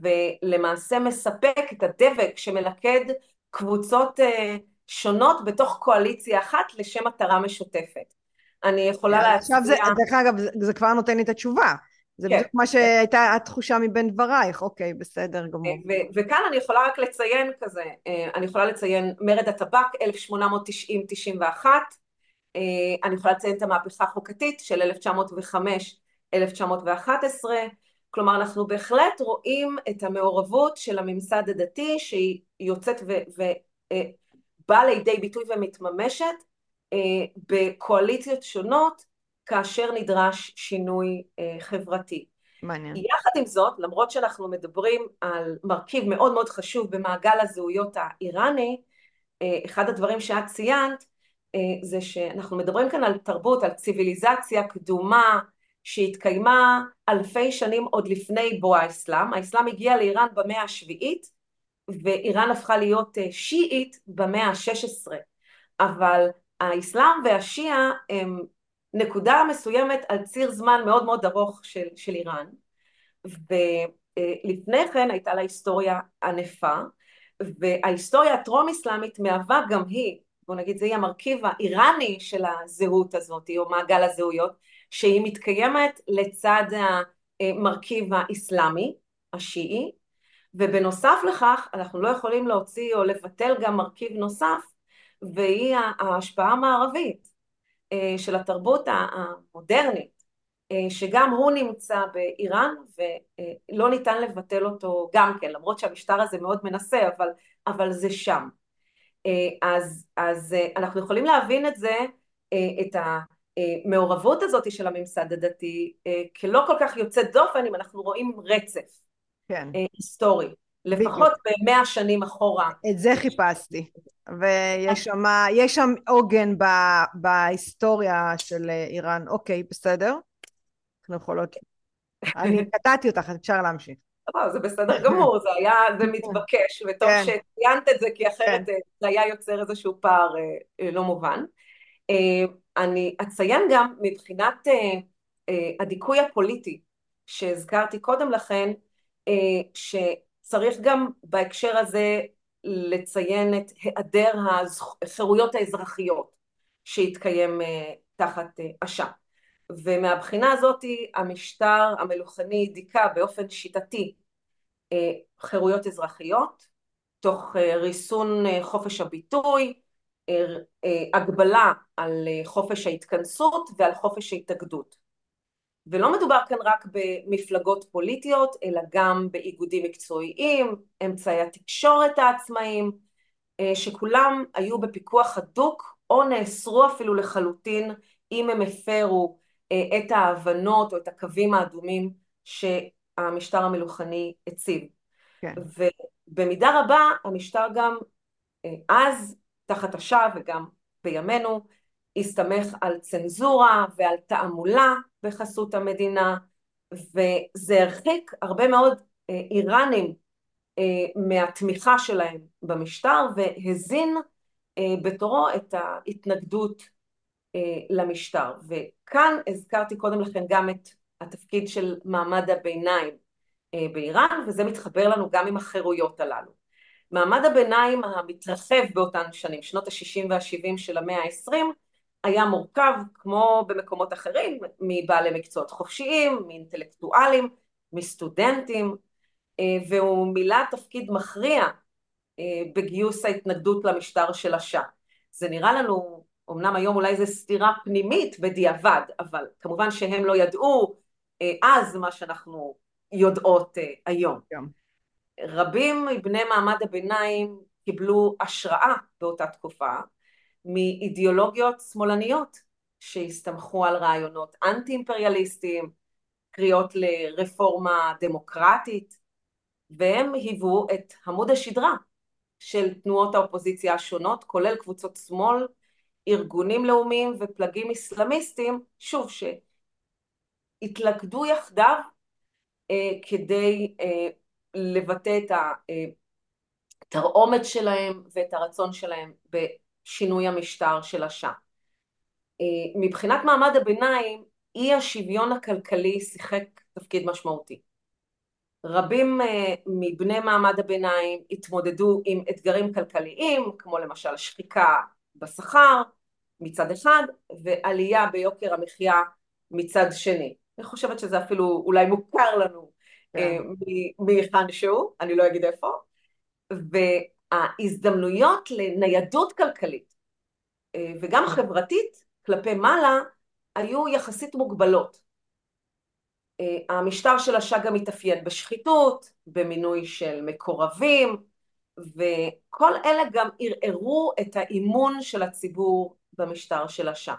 ולמעשה מספק את הדבק שמלכד קבוצות שונות בתוך קואליציה אחת לשם מטרה משותפת. אני יכולה להציע... עכשיו זה, דרך אגב, זה כבר נותן לי את התשובה. זה כן. בדיוק מה שהייתה התחושה מבין דברייך, אוקיי, בסדר גמור. וכאן אני יכולה רק לציין כזה, אני יכולה לציין מרד הטבק 1890-91, אני יכולה לציין את המהפכה החוקתית של 1905-1911, כלומר אנחנו בהחלט רואים את המעורבות של הממסד הדתי שהיא יוצאת ובאה לידי ביטוי ומתממשת בקואליציות שונות כאשר נדרש שינוי חברתי. מעניין. יחד עם זאת, למרות שאנחנו מדברים על מרכיב מאוד מאוד חשוב במעגל הזהויות האיראני, אחד הדברים שאת ציינת זה שאנחנו מדברים כאן על תרבות, על ציוויליזציה קדומה שהתקיימה אלפי שנים עוד לפני בוא האסלאם, האסלאם הגיע לאיראן במאה השביעית ואיראן הפכה להיות שיעית במאה ה-16, אבל האסלאם והשיעה הם נקודה מסוימת על ציר זמן מאוד מאוד ארוך של, של איראן. ולפני כן הייתה לה היסטוריה ענפה וההיסטוריה הטרום אסלאמית מהווה גם היא בוא נגיד זה יהיה המרכיב האיראני של הזהות הזאת או מעגל הזהויות שהיא מתקיימת לצד המרכיב האסלאמי השיעי. ובנוסף לכך אנחנו לא יכולים להוציא או לבטל גם מרכיב נוסף והיא ההשפעה המערבית של התרבות המודרנית שגם הוא נמצא באיראן ולא ניתן לבטל אותו גם כן למרות שהמשטר הזה מאוד מנסה אבל, אבל זה שם אז, אז אנחנו יכולים להבין את זה את המעורבות הזאת של הממסד הדתי כלא כל כך יוצאת דופן אם אנחנו רואים רצף כן. היסטורי לפחות במאה שנים אחורה. את זה חיפשתי. ויש שם, יש שם עוגן ב, בהיסטוריה של איראן. אוקיי, בסדר. אנחנו יכולות... [LAUGHS] אני קטעתי אותך, אפשר להמשיך. לא, זה בסדר גמור, זה היה, זה כן. מתבקש, וטוב כן. שציינת את זה, כי אחרת כן. זה היה יוצר איזשהו פער אה, לא מובן. אה, אני אציין גם מבחינת אה, הדיכוי הפוליטי שהזכרתי קודם לכן, שצריך גם בהקשר הזה לציין את היעדר החירויות האזרחיות שהתקיים תחת אש"ף. ומהבחינה הזאת המשטר המלוכני דיכא באופן שיטתי חירויות אזרחיות, תוך ריסון חופש הביטוי, הגבלה על חופש ההתכנסות ועל חופש ההתאגדות. ולא מדובר כאן רק במפלגות פוליטיות, אלא גם באיגודים מקצועיים, אמצעי התקשורת העצמאיים, שכולם היו בפיקוח הדוק או נאסרו אפילו לחלוטין אם הם הפרו את ההבנות או את הקווים האדומים שהמשטר המלוכני הציב. כן. ובמידה רבה המשטר גם אז תחת השעה וגם בימינו הסתמך על צנזורה ועל תעמולה בחסות המדינה וזה הרחיק הרבה מאוד איראנים מהתמיכה שלהם במשטר והזין בתורו את ההתנגדות למשטר. וכאן הזכרתי קודם לכן גם את התפקיד של מעמד הביניים באיראן וזה מתחבר לנו גם עם החירויות הללו. מעמד הביניים המתרחב באותן שנים, שנות ה-60 וה-70 של המאה ה-20, היה מורכב כמו במקומות אחרים מבעלי מקצועות חופשיים, מאינטלקטואלים, מסטודנטים, והוא מילא תפקיד מכריע בגיוס ההתנגדות למשטר של השאה. זה נראה לנו, אמנם היום אולי זה סתירה פנימית בדיעבד, אבל כמובן שהם לא ידעו אז מה שאנחנו יודעות היום. Yeah. רבים מבני מעמד הביניים קיבלו השראה באותה תקופה מאידיאולוגיות שמאלניות שהסתמכו על רעיונות אנטי אימפריאליסטיים, קריאות לרפורמה דמוקרטית והם היוו את עמוד השדרה של תנועות האופוזיציה השונות כולל קבוצות שמאל, ארגונים לאומיים ופלגים אסלאמיסטיים שוב שהתלכדו יחדיו אה, כדי אה, לבטא את התרעומת שלהם ואת הרצון שלהם בשינוי המשטר של השאה. מבחינת מעמד הביניים אי השוויון הכלכלי שיחק תפקיד משמעותי. רבים מבני מעמד הביניים התמודדו עם אתגרים כלכליים, כמו למשל שחיקה בשכר מצד אחד, ועלייה ביוקר המחיה מצד שני. אני חושבת שזה אפילו אולי מוכר לנו כן. מהיכן שהוא, אני לא אגיד איפה, וההזדמנויות לניידות כלכלית וגם כן. חברתית כלפי מעלה היו יחסית מוגבלות. המשטר של השאה גם מתאפיין בשחיתות, במינוי של מקורבים, וכל אלה גם ערערו את האימון של הציבור במשטר של השאה.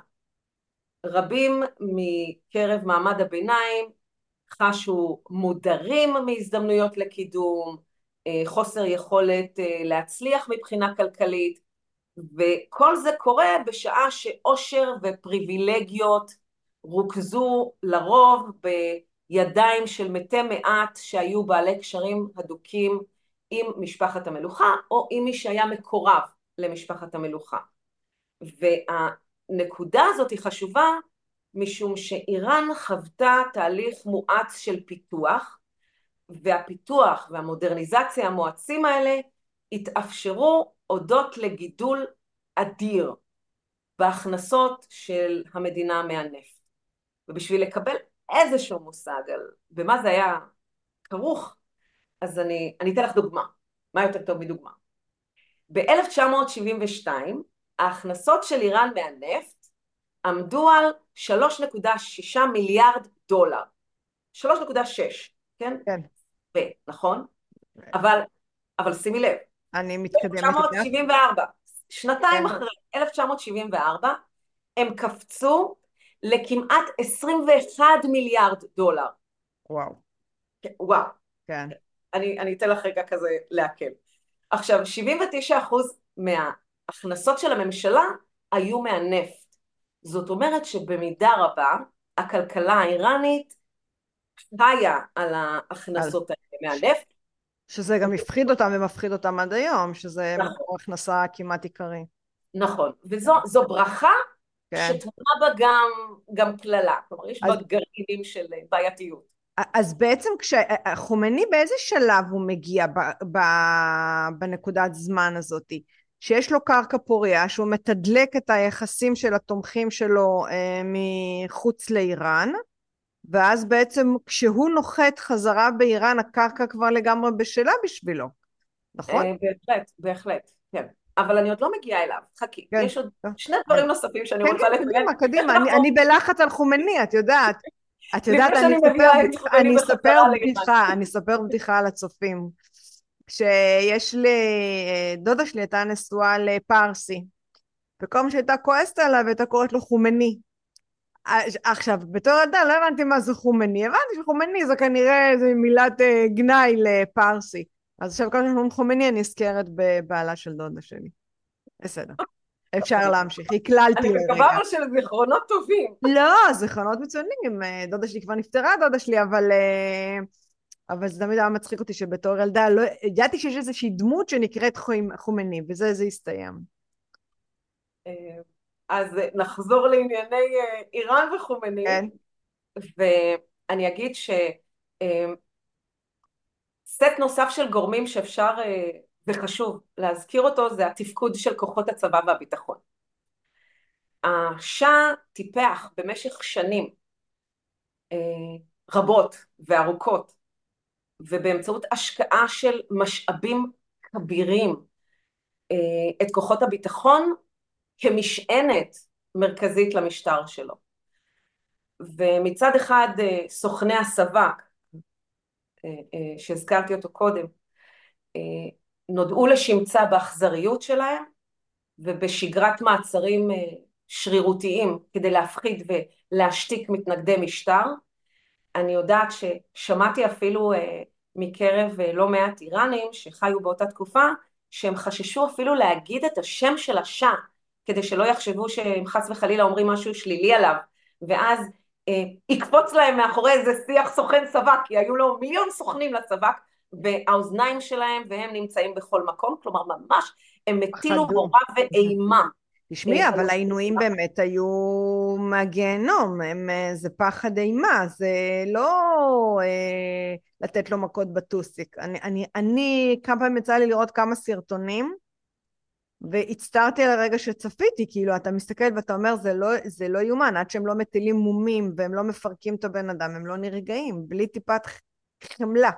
רבים מקרב מעמד הביניים חשו מודרים מהזדמנויות לקידום, חוסר יכולת להצליח מבחינה כלכלית, וכל זה קורה בשעה שעושר ופריבילגיות רוכזו לרוב בידיים של מתי מעט שהיו בעלי קשרים הדוקים עם משפחת המלוכה או עם מי שהיה מקורב למשפחת המלוכה. והנקודה הזאת היא חשובה משום שאיראן חוותה תהליך מואץ של פיתוח והפיתוח והמודרניזציה המואצים האלה התאפשרו הודות לגידול אדיר בהכנסות של המדינה מהנפט. ובשביל לקבל איזשהו מושג על במה זה היה כרוך, אז אני, אני אתן לך דוגמה. מה יותר טוב מדוגמה? ב-1972 ההכנסות של איראן מהנפט עמדו על 3.6 מיליארד דולר. 3.6, כן? כן. ב, נכון? אבל, אבל שימי לב. אני מתקדמת. 1974, שנתיים כן. אחרי, 1974, הם קפצו לכמעט 21 מיליארד דולר. וואו. כן, וואו. כן. אני, אני אתן לך רגע כזה להקל. עכשיו, 79 אחוז מההכנסות של הממשלה היו מהנפט. זאת אומרת שבמידה רבה הכלכלה האיראנית חיה על ההכנסות האלה מהנפט. שזה גם הפחיד אותם ומפחיד אותם עד היום, שזה נכון. מקור הכנסה כמעט עיקרי. נכון, וזו ברכה כן. שתמונה בה גם, גם קללה, כלומר יש אז... בה גרעינים של בעייתיות. אז בעצם כשחומני באיזה שלב הוא מגיע ב, ב, בנקודת זמן הזאת? שיש לו קרקע פוריה, שהוא מתדלק את היחסים של התומכים שלו אה, מחוץ לאיראן, ואז בעצם כשהוא נוחת חזרה באיראן הקרקע כבר לגמרי בשלה בשבילו, נכון? אה, בהחלט, בהחלט, כן. אבל אני עוד לא מגיעה אליו, חכי, כן. יש עוד שני דברים כן. נוספים שאני כן, רוצה כן, לציין. קדימה, קדימה, אני, אני בלחץ על חומני, את יודעת. את יודעת, אני אספר, אני אספר בדיחה, אני אספר בדיחה על הצופים. כשיש לי, דודה שלי הייתה נשואה לפרסי, וכל מה שהייתה כועסת עליו הייתה קוראת לו חומני. עכשיו, בתור ילדה לא הבנתי מה זה חומני, הבנתי שחומני זה כנראה איזה מילת אה, גנאי לפרסי. אז עכשיו כל הזמן חומני אני נזכרת בבעלה של דודה שלי. בסדר. אפשר להמשיך, הקללתי לרגע. אני מקווה אבל של זיכרונות טובים. לא, זיכרונות מצוינים, אה, דודה שלי כבר נפטרה, דודה שלי, אבל... אה, אבל זה תמיד היה מצחיק אותי שבתור ילדה, לא, ידעתי שיש איזושהי דמות שנקראת חומני, וזה זה הסתיים. אז נחזור לענייני אה, איראן וחומני. כן. ואני אגיד שסט אה, נוסף של גורמים שאפשר אה, וחשוב להזכיר אותו זה התפקוד של כוחות הצבא והביטחון. השאה טיפח במשך שנים רבות וארוכות ובאמצעות השקעה של משאבים כבירים את כוחות הביטחון כמשענת מרכזית למשטר שלו. ומצד אחד אה, סוכני הסב"כ, אה, אה, שהזכרתי אותו קודם, נודעו לשמצה באכזריות שלהם ובשגרת מעצרים שרירותיים כדי להפחיד ולהשתיק מתנגדי משטר. אני יודעת ששמעתי אפילו מקרב לא מעט איראנים שחיו באותה תקופה, שהם חששו אפילו להגיד את השם של השאה כדי שלא יחשבו שאם חס וחלילה אומרים משהו שלילי עליו, ואז אה, יקפוץ להם מאחורי איזה שיח סוכן סבק, כי היו לו מיליון סוכנים לסבק, והאוזניים שלהם והם נמצאים בכל מקום, כלומר ממש הם הטילו הוראה ואימה. תשמעי, אבל העינויים באמת היו מהגיהנום, הם, זה פחד אימה, זה לא אה, לתת לו מכות בטוסיק. אני, אני, אני כמה פעמים יצא לי לראות כמה סרטונים, והצטערתי על הרגע שצפיתי, כאילו, אתה מסתכל ואתה אומר, זה לא, זה לא יאומן, עד שהם לא מטילים מומים והם לא מפרקים את הבן אדם, הם לא נרגעים, בלי טיפת חמלה.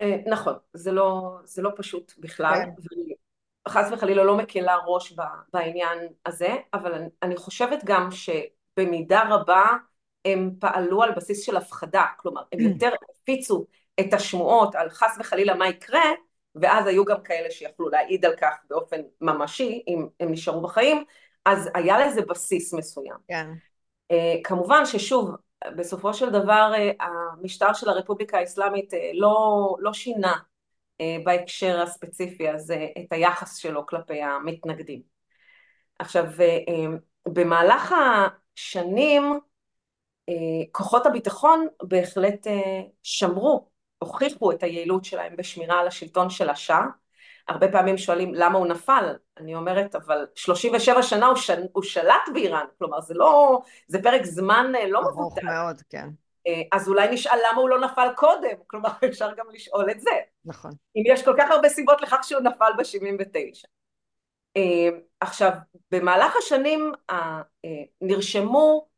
אה, נכון, זה לא, זה לא פשוט בכלל, כן. חס וחלילה לא מקלה ראש בעניין הזה, אבל אני, אני חושבת גם שבמידה רבה הם פעלו על בסיס של הפחדה, כלומר הם [CLEARS THROAT] יותר הפיצו את השמועות על חס וחלילה מה יקרה, ואז היו גם כאלה שיכלו להעיד על כך באופן ממשי, אם הם נשארו בחיים, אז היה לזה בסיס מסוים. כן. Uh, כמובן ששוב, בסופו של דבר uh, המשטר של הרפובליקה האסלאמית uh, לא, לא שינה uh, בהקשר הספציפי הזה את היחס שלו כלפי המתנגדים. עכשיו, uh, uh, במהלך השנים uh, כוחות הביטחון בהחלט uh, שמרו הוכיחו את היעילות שלהם בשמירה על השלטון של השאה. הרבה פעמים שואלים למה הוא נפל, אני אומרת אבל 37 שנה הוא, ש... הוא שלט באיראן, כלומר זה לא, זה פרק זמן אה, לא מבוטל. ארוך מאוד, כן. אה, אז אולי נשאל למה הוא לא נפל קודם, כלומר [LAUGHS] אפשר גם לשאול את זה. נכון. אם יש כל כך הרבה סיבות לכך שהוא נפל ב-79. אה, עכשיו, במהלך השנים נרשמו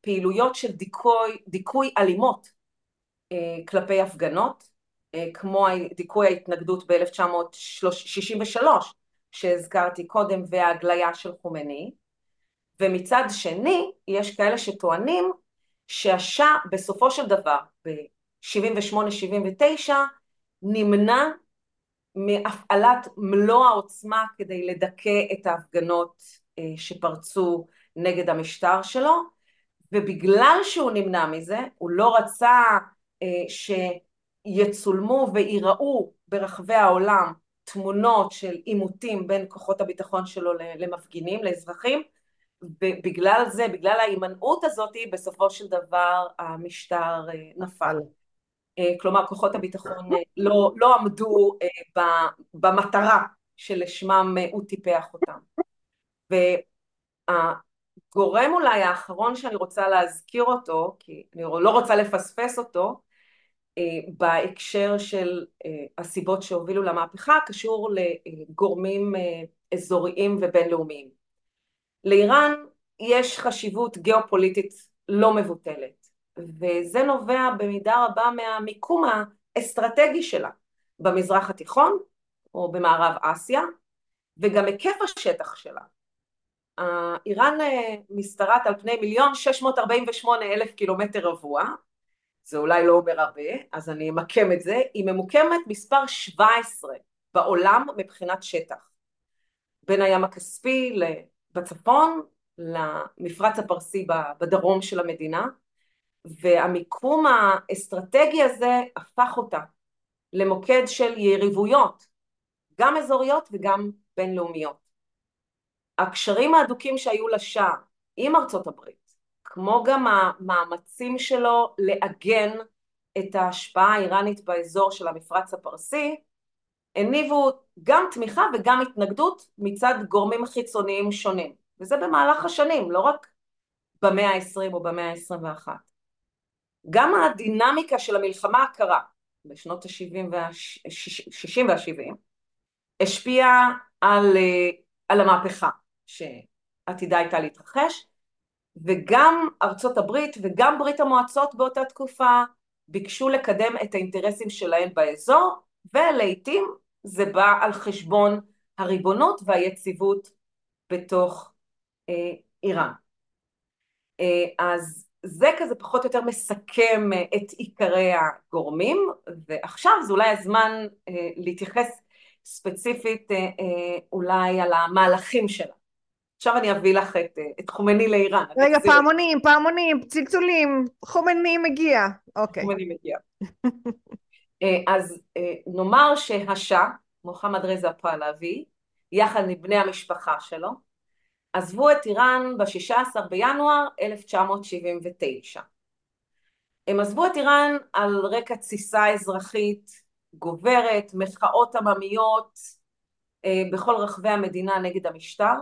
פעילויות של דיכוי, דיכוי אלימות כלפי הפגנות, אה, כמו דיכוי ההתנגדות ב-1963 שהזכרתי קודם וההגליה של חומני, ומצד שני יש כאלה שטוענים שהשאה בסופו של דבר ב-78-79 נמנע מהפעלת מלוא העוצמה כדי לדכא את ההפגנות אה, שפרצו נגד המשטר שלו, ובגלל שהוא נמנע מזה, הוא לא רצה אה, שיצולמו וייראו ברחבי העולם תמונות של עימותים בין כוחות הביטחון שלו למפגינים, לאזרחים, ובגלל זה, בגלל ההימנעות הזאת, בסופו של דבר המשטר אה, נפל. אה, כלומר, כוחות הביטחון לא, לא עמדו במטרה שלשמם הוא טיפח אותם. והגורם אולי האחרון שאני רוצה להזכיר אותו, כי אני לא רוצה לפספס אותו, אה, בהקשר של אה, הסיבות שהובילו למהפכה קשור לגורמים אה, אזוריים ובינלאומיים. לאיראן יש חשיבות גיאופוליטית לא מבוטלת וזה נובע במידה רבה מהמיקום האסטרטגי שלה במזרח התיכון או במערב אסיה וגם היקף השטח שלה. איראן משתרעת על פני מיליון שש מאות ארבעים ושמונה אלף קילומטר רבוע זה אולי לא אומר הרבה, אז אני אמקם את זה, היא ממוקמת מספר 17 בעולם מבחינת שטח. בין הים הכספי בצפון למפרץ הפרסי בדרום של המדינה, והמיקום האסטרטגי הזה הפך אותה למוקד של יריבויות, גם אזוריות וגם בינלאומיות. הקשרים ההדוקים שהיו לשעה עם ארצות הברית כמו גם המאמצים שלו לעגן את ההשפעה האיראנית באזור של המפרץ הפרסי, הניבו גם תמיכה וגם התנגדות מצד גורמים חיצוניים שונים, וזה במהלך השנים, לא רק במאה ה-20 או במאה ה-21. גם הדינמיקה של המלחמה הקרה בשנות ה-60 וה-70 השפיעה על, אה, על המהפכה שעתידה הייתה להתרחש, וגם ארצות הברית וגם ברית המועצות באותה תקופה ביקשו לקדם את האינטרסים שלהן באזור ולעיתים זה בא על חשבון הריבונות והיציבות בתוך אה, איראן. אה, אז זה כזה פחות או יותר מסכם אה, את עיקרי הגורמים ועכשיו זה אולי הזמן אה, להתייחס ספציפית אה, אה, אולי על המהלכים שלה. עכשיו אני אביא לך את, אה, את חומני לאיראן. רגע, פעמונים, פעמונים, צלצולים, חומני מגיע. אוקיי. חומני מגיע. [LAUGHS] אה, אז אה, נאמר שהשאה, מוחמד רזה פהלוי, יחד עם בני המשפחה שלו, עזבו את איראן ב-16 בינואר 1979. הם עזבו את איראן על רקע תסיסה אזרחית גוברת, מחאות עממיות בכל רחבי המדינה נגד המשטר,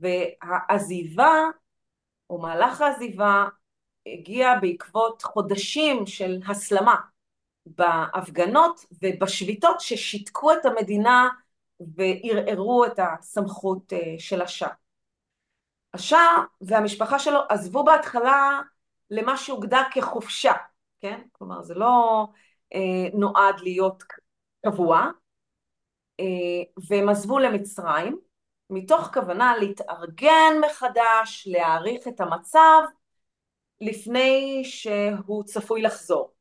והעזיבה, או מהלך העזיבה, הגיע בעקבות חודשים של הסלמה בהפגנות ובשביתות ששיתקו את המדינה וערערו את הסמכות אה, של השאה. השאה והמשפחה שלו עזבו בהתחלה למה שהוגדר כחופשה, כן? כלומר זה לא אה, נועד להיות קבוע, אה, והם עזבו למצרים מתוך כוונה להתארגן מחדש, להעריך את המצב לפני שהוא צפוי לחזור.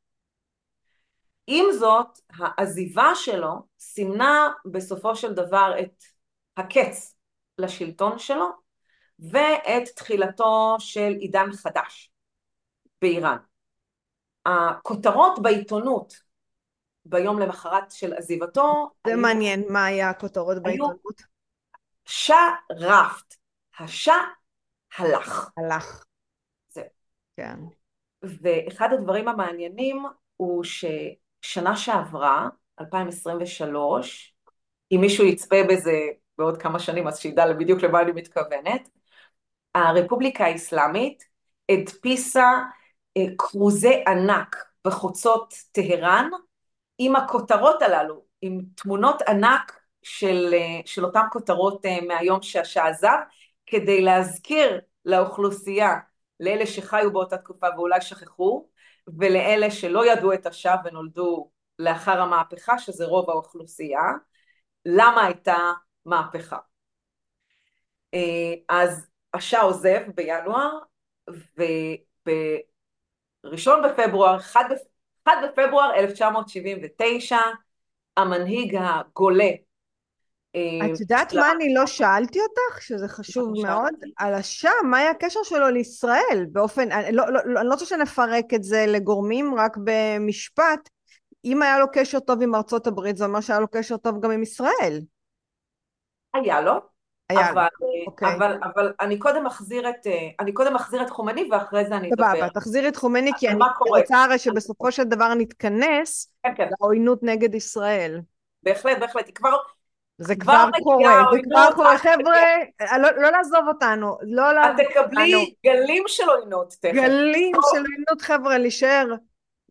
עם זאת, העזיבה שלו סימנה בסופו של דבר את הקץ לשלטון שלו ואת תחילתו של עידן חדש באיראן. הכותרות בעיתונות ביום למחרת של עזיבתו זה היו, מעניין, מה היה הכותרות בעיתונות? שאה רפט, השאה הלך. הלך. זה. כן. ואחד הדברים המעניינים הוא ש... שנה שעברה, 2023, אם מישהו יצפה בזה בעוד כמה שנים אז שידע בדיוק למה אני מתכוונת, הרפובליקה האסלאמית הדפיסה אה, כרוזי ענק בחוצות טהרן עם הכותרות הללו, עם תמונות ענק של, אה, של אותן כותרות אה, מהיום שהשעה עזב, כדי להזכיר לאוכלוסייה, לאלה שחיו באותה תקופה ואולי שכחו, ולאלה שלא ידעו את השעה ונולדו לאחר המהפכה, שזה רוב האוכלוסייה, למה הייתה מהפכה. אה, אז השעה עוזב בינואר, ובראשון בפברואר, 1 בפברואר 1979, המנהיג הגולה את יודעת מה אני לא שאלתי אותך, שזה חשוב מאוד, על השם, מה היה הקשר שלו לישראל באופן, אני לא, לא, לא, אני לא רוצה שנפרק את זה לגורמים, רק במשפט, אם היה לו קשר טוב עם ארצות הברית, זה אומר שהיה לו קשר טוב גם עם ישראל. היה לו, היה אבל, לו, אוקיי. אבל, אבל אני קודם אחזיר את, אני קודם אחזיר את חומני ואחרי זה אני אדבר. סבבה, תחזירי את חומני כי אני רוצה הרי שבסופו של דבר נתכנס כן, כן. לעוינות נגד ישראל. בהחלט, בהחלט, היא כבר, זה כבר קורה, זה כבר קורה, חבר'ה, אה, לא, לא לעזוב אותנו, לא לעזוב אותנו. את תקבלי גלים של עוינות תכף. גלים של עוינות, חבר'ה, להישאר,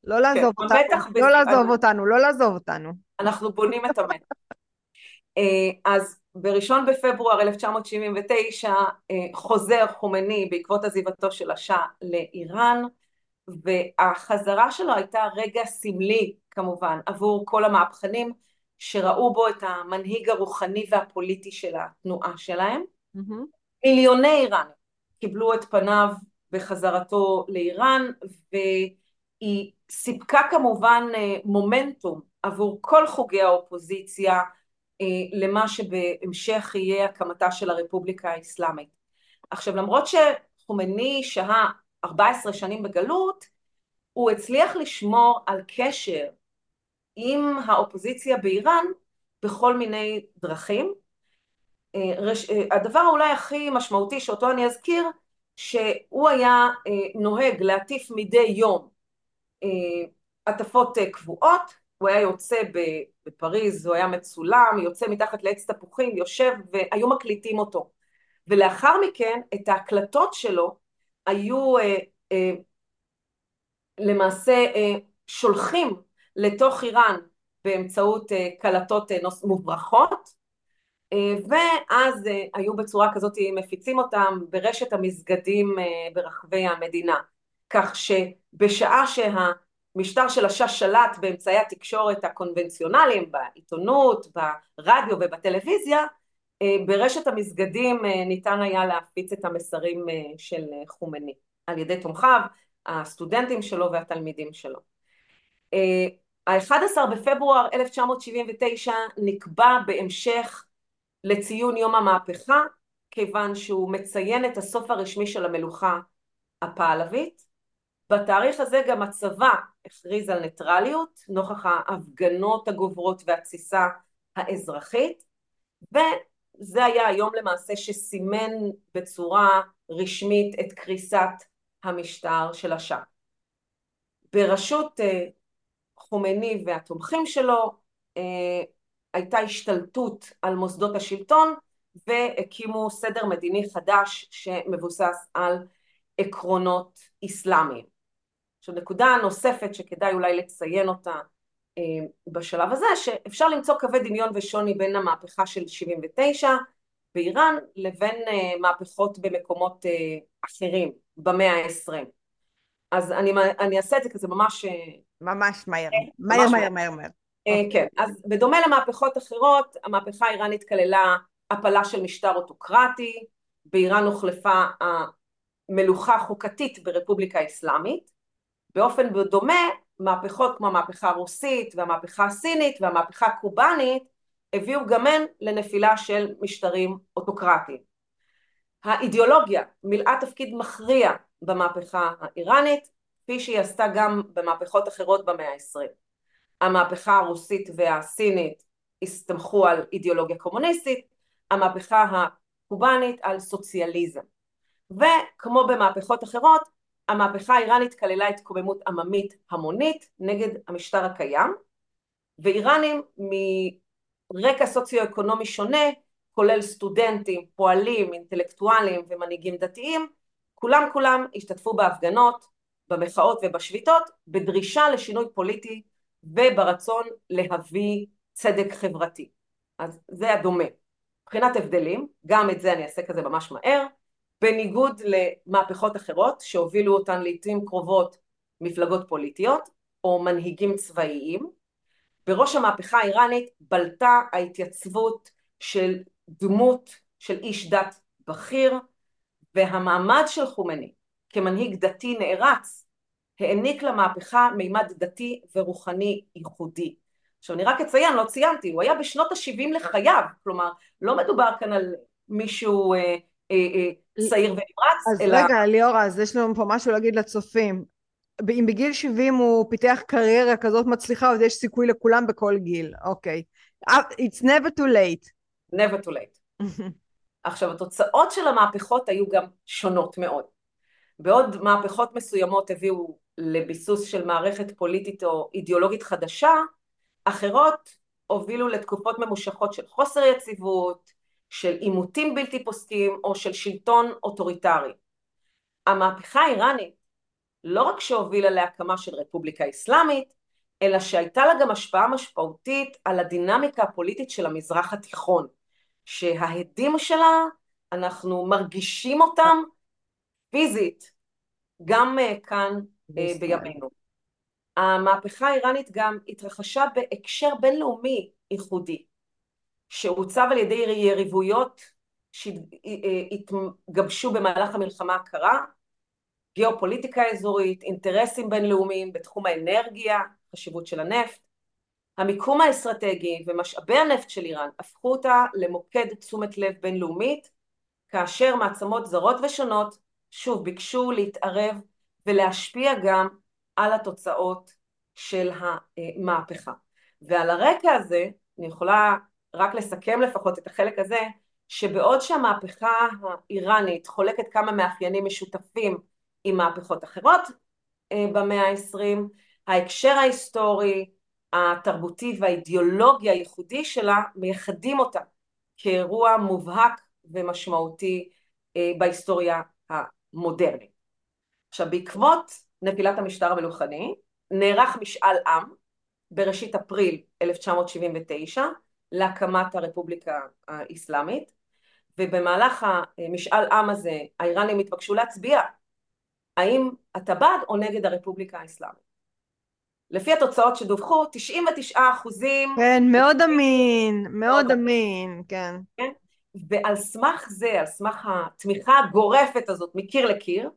לא לעזוב כן, אותנו, לא לעזוב אותנו, לא לעזוב אותנו. אנחנו בונים את המתח. אה, אז בראשון בפברואר 1979 אה, חוזר חומני בעקבות עזיבתו של השאה לאיראן, והחזרה שלו הייתה רגע סמלי כמובן עבור כל המהפכנים שראו בו את המנהיג הרוחני והפוליטי של התנועה שלהם. Mm-hmm. מיליוני איראנים קיבלו את פניו בחזרתו לאיראן והיא סיפקה כמובן אה, מומנטום עבור כל חוגי האופוזיציה אה, למה שבהמשך יהיה הקמתה של הרפובליקה האסלאמית. עכשיו למרות שחומני שהה 14 שנים בגלות, הוא הצליח לשמור על קשר עם האופוזיציה באיראן בכל מיני דרכים. אה, אה, הדבר אולי הכי משמעותי שאותו אני אזכיר, שהוא היה אה, נוהג להטיף מדי יום הטפות קבועות, הוא היה יוצא בפריז, הוא היה מצולם, יוצא מתחת לעץ תפוחים, יושב והיו מקליטים אותו. ולאחר מכן את ההקלטות שלו היו למעשה שולחים לתוך איראן באמצעות אה, קלטות אה, מוברחות אה, ואז היו בצורה כזאת מפיצים אותם ברשת המסגדים ברחבי המדינה. כך שבשעה שהמשטר של השאה שלט באמצעי התקשורת הקונבנציונליים בעיתונות, ברדיו ובטלוויזיה ברשת המסגדים ניתן היה להפיץ את המסרים של חומני על ידי תומכיו, הסטודנטים שלו והתלמידים שלו ה-11 בפברואר 1979 נקבע בהמשך לציון יום המהפכה, כיוון שהוא מציין את הסוף הרשמי של המלוכה הפעלבית. בתאריך הזה גם הצבא הכריז על ניטרליות, נוכח ההפגנות הגוברות והתסיסה האזרחית, וזה היה היום למעשה שסימן בצורה רשמית את קריסת המשטר של השאה. בראשות חומני והתומכים שלו, אה, הייתה השתלטות על מוסדות השלטון והקימו סדר מדיני חדש שמבוסס על עקרונות אסלאמיים. עכשיו נקודה נוספת שכדאי אולי לציין אותה אה, בשלב הזה, שאפשר למצוא קווי דמיון ושוני בין המהפכה של 79 באיראן לבין אה, מהפכות במקומות אחרים במאה העשרים. אז אני, אני אעשה את זה כזה ממש... ממש מהר, מהר, מהר, מהר, מהר. כן, אז בדומה למהפכות אחרות, המהפכה האיראנית כללה הפלה של משטר אוטוקרטי, באיראן הוחלפה המלוכה חוקתית ברפובליקה האסלאמית, באופן דומה מהפכות כמו המהפכה הרוסית והמהפכה הסינית והמהפכה הקובאנית הביאו גם הן לנפילה של משטרים אוטוקרטיים. האידיאולוגיה מילאה תפקיד מכריע במהפכה האיראנית, כפי שהיא עשתה גם במהפכות אחרות במאה העשרים. המהפכה הרוסית והסינית הסתמכו על אידיאולוגיה קומוניסטית, המהפכה הקובאנית על סוציאליזם. וכמו במהפכות אחרות, המהפכה האיראנית כללה התקוממות עממית המונית נגד המשטר הקיים, ואיראנים מרקע סוציו-אקונומי שונה, כולל סטודנטים, פועלים, אינטלקטואלים ומנהיגים דתיים, כולם כולם השתתפו בהפגנות, במחאות ובשביתות, בדרישה לשינוי פוליטי וברצון להביא צדק חברתי. אז זה הדומה. מבחינת הבדלים, גם את זה אני אעשה כזה ממש מהר, בניגוד למהפכות אחרות שהובילו אותן לעיתים קרובות מפלגות פוליטיות או מנהיגים צבאיים, בראש המהפכה האיראנית בלטה ההתייצבות של דמות של איש דת בכיר והמעמד של חומני כמנהיג דתי נערץ העניק למהפכה מימד דתי ורוחני ייחודי. עכשיו אני רק אציין, לא ציינתי, הוא היה בשנות ה-70 לחייו, כלומר לא מדובר כאן על מישהו אה, אה, אה, צעיר ונמרץ, אז אלא... אז רגע, ליאורה, אז יש לנו פה משהו להגיד לצופים. אם בגיל 70 הוא פיתח קריירה כזאת מצליחה, אז יש סיכוי לכולם בכל גיל, אוקיי. It's never too late. never too late. [LAUGHS] עכשיו, התוצאות של המהפכות היו גם שונות מאוד. בעוד מהפכות מסוימות הביאו לביסוס של מערכת פוליטית או אידיאולוגית חדשה, אחרות הובילו לתקופות ממושכות של חוסר יציבות, של עימותים בלתי פוסקים או של שלטון אוטוריטרי. המהפכה האיראנית לא רק שהובילה להקמה של רפובליקה אסלאמית, אלא שהייתה לה גם השפעה משמעותית על הדינמיקה הפוליטית של המזרח התיכון, שההדים שלה, אנחנו מרגישים אותם פיזית, גם אה, כאן אה, בימינו. המהפכה האיראנית גם התרחשה בהקשר בינלאומי ייחודי. שעוצב על ידי יריבויות שהתגבשו במהלך המלחמה הקרה, גיאופוליטיקה אזורית, אינטרסים בינלאומיים בתחום האנרגיה, חשיבות של הנפט, המיקום האסטרטגי ומשאבי הנפט של איראן הפכו אותה למוקד תשומת לב בינלאומית, כאשר מעצמות זרות ושונות שוב ביקשו להתערב ולהשפיע גם על התוצאות של המהפכה. ועל הרקע הזה אני יכולה רק לסכם לפחות את החלק הזה, שבעוד שהמהפכה האיראנית חולקת כמה מאפיינים משותפים עם מהפכות אחרות אה, במאה העשרים, ההקשר ההיסטורי, התרבותי והאידיאולוגי הייחודי שלה מייחדים אותה כאירוע מובהק ומשמעותי אה, בהיסטוריה המודרנית. עכשיו בעקבות נפילת המשטר המלוכני נערך משאל עם בראשית אפריל 1979 להקמת הרפובליקה האסלאמית ובמהלך המשאל עם הזה האיראנים התבקשו להצביע האם אתה בעד או נגד הרפובליקה האסלאמית. לפי התוצאות שדווחו 99 אחוזים כן מאוד אמין מאוד אמין כן. כן ועל סמך זה על סמך התמיכה הגורפת הזאת מקיר לקיר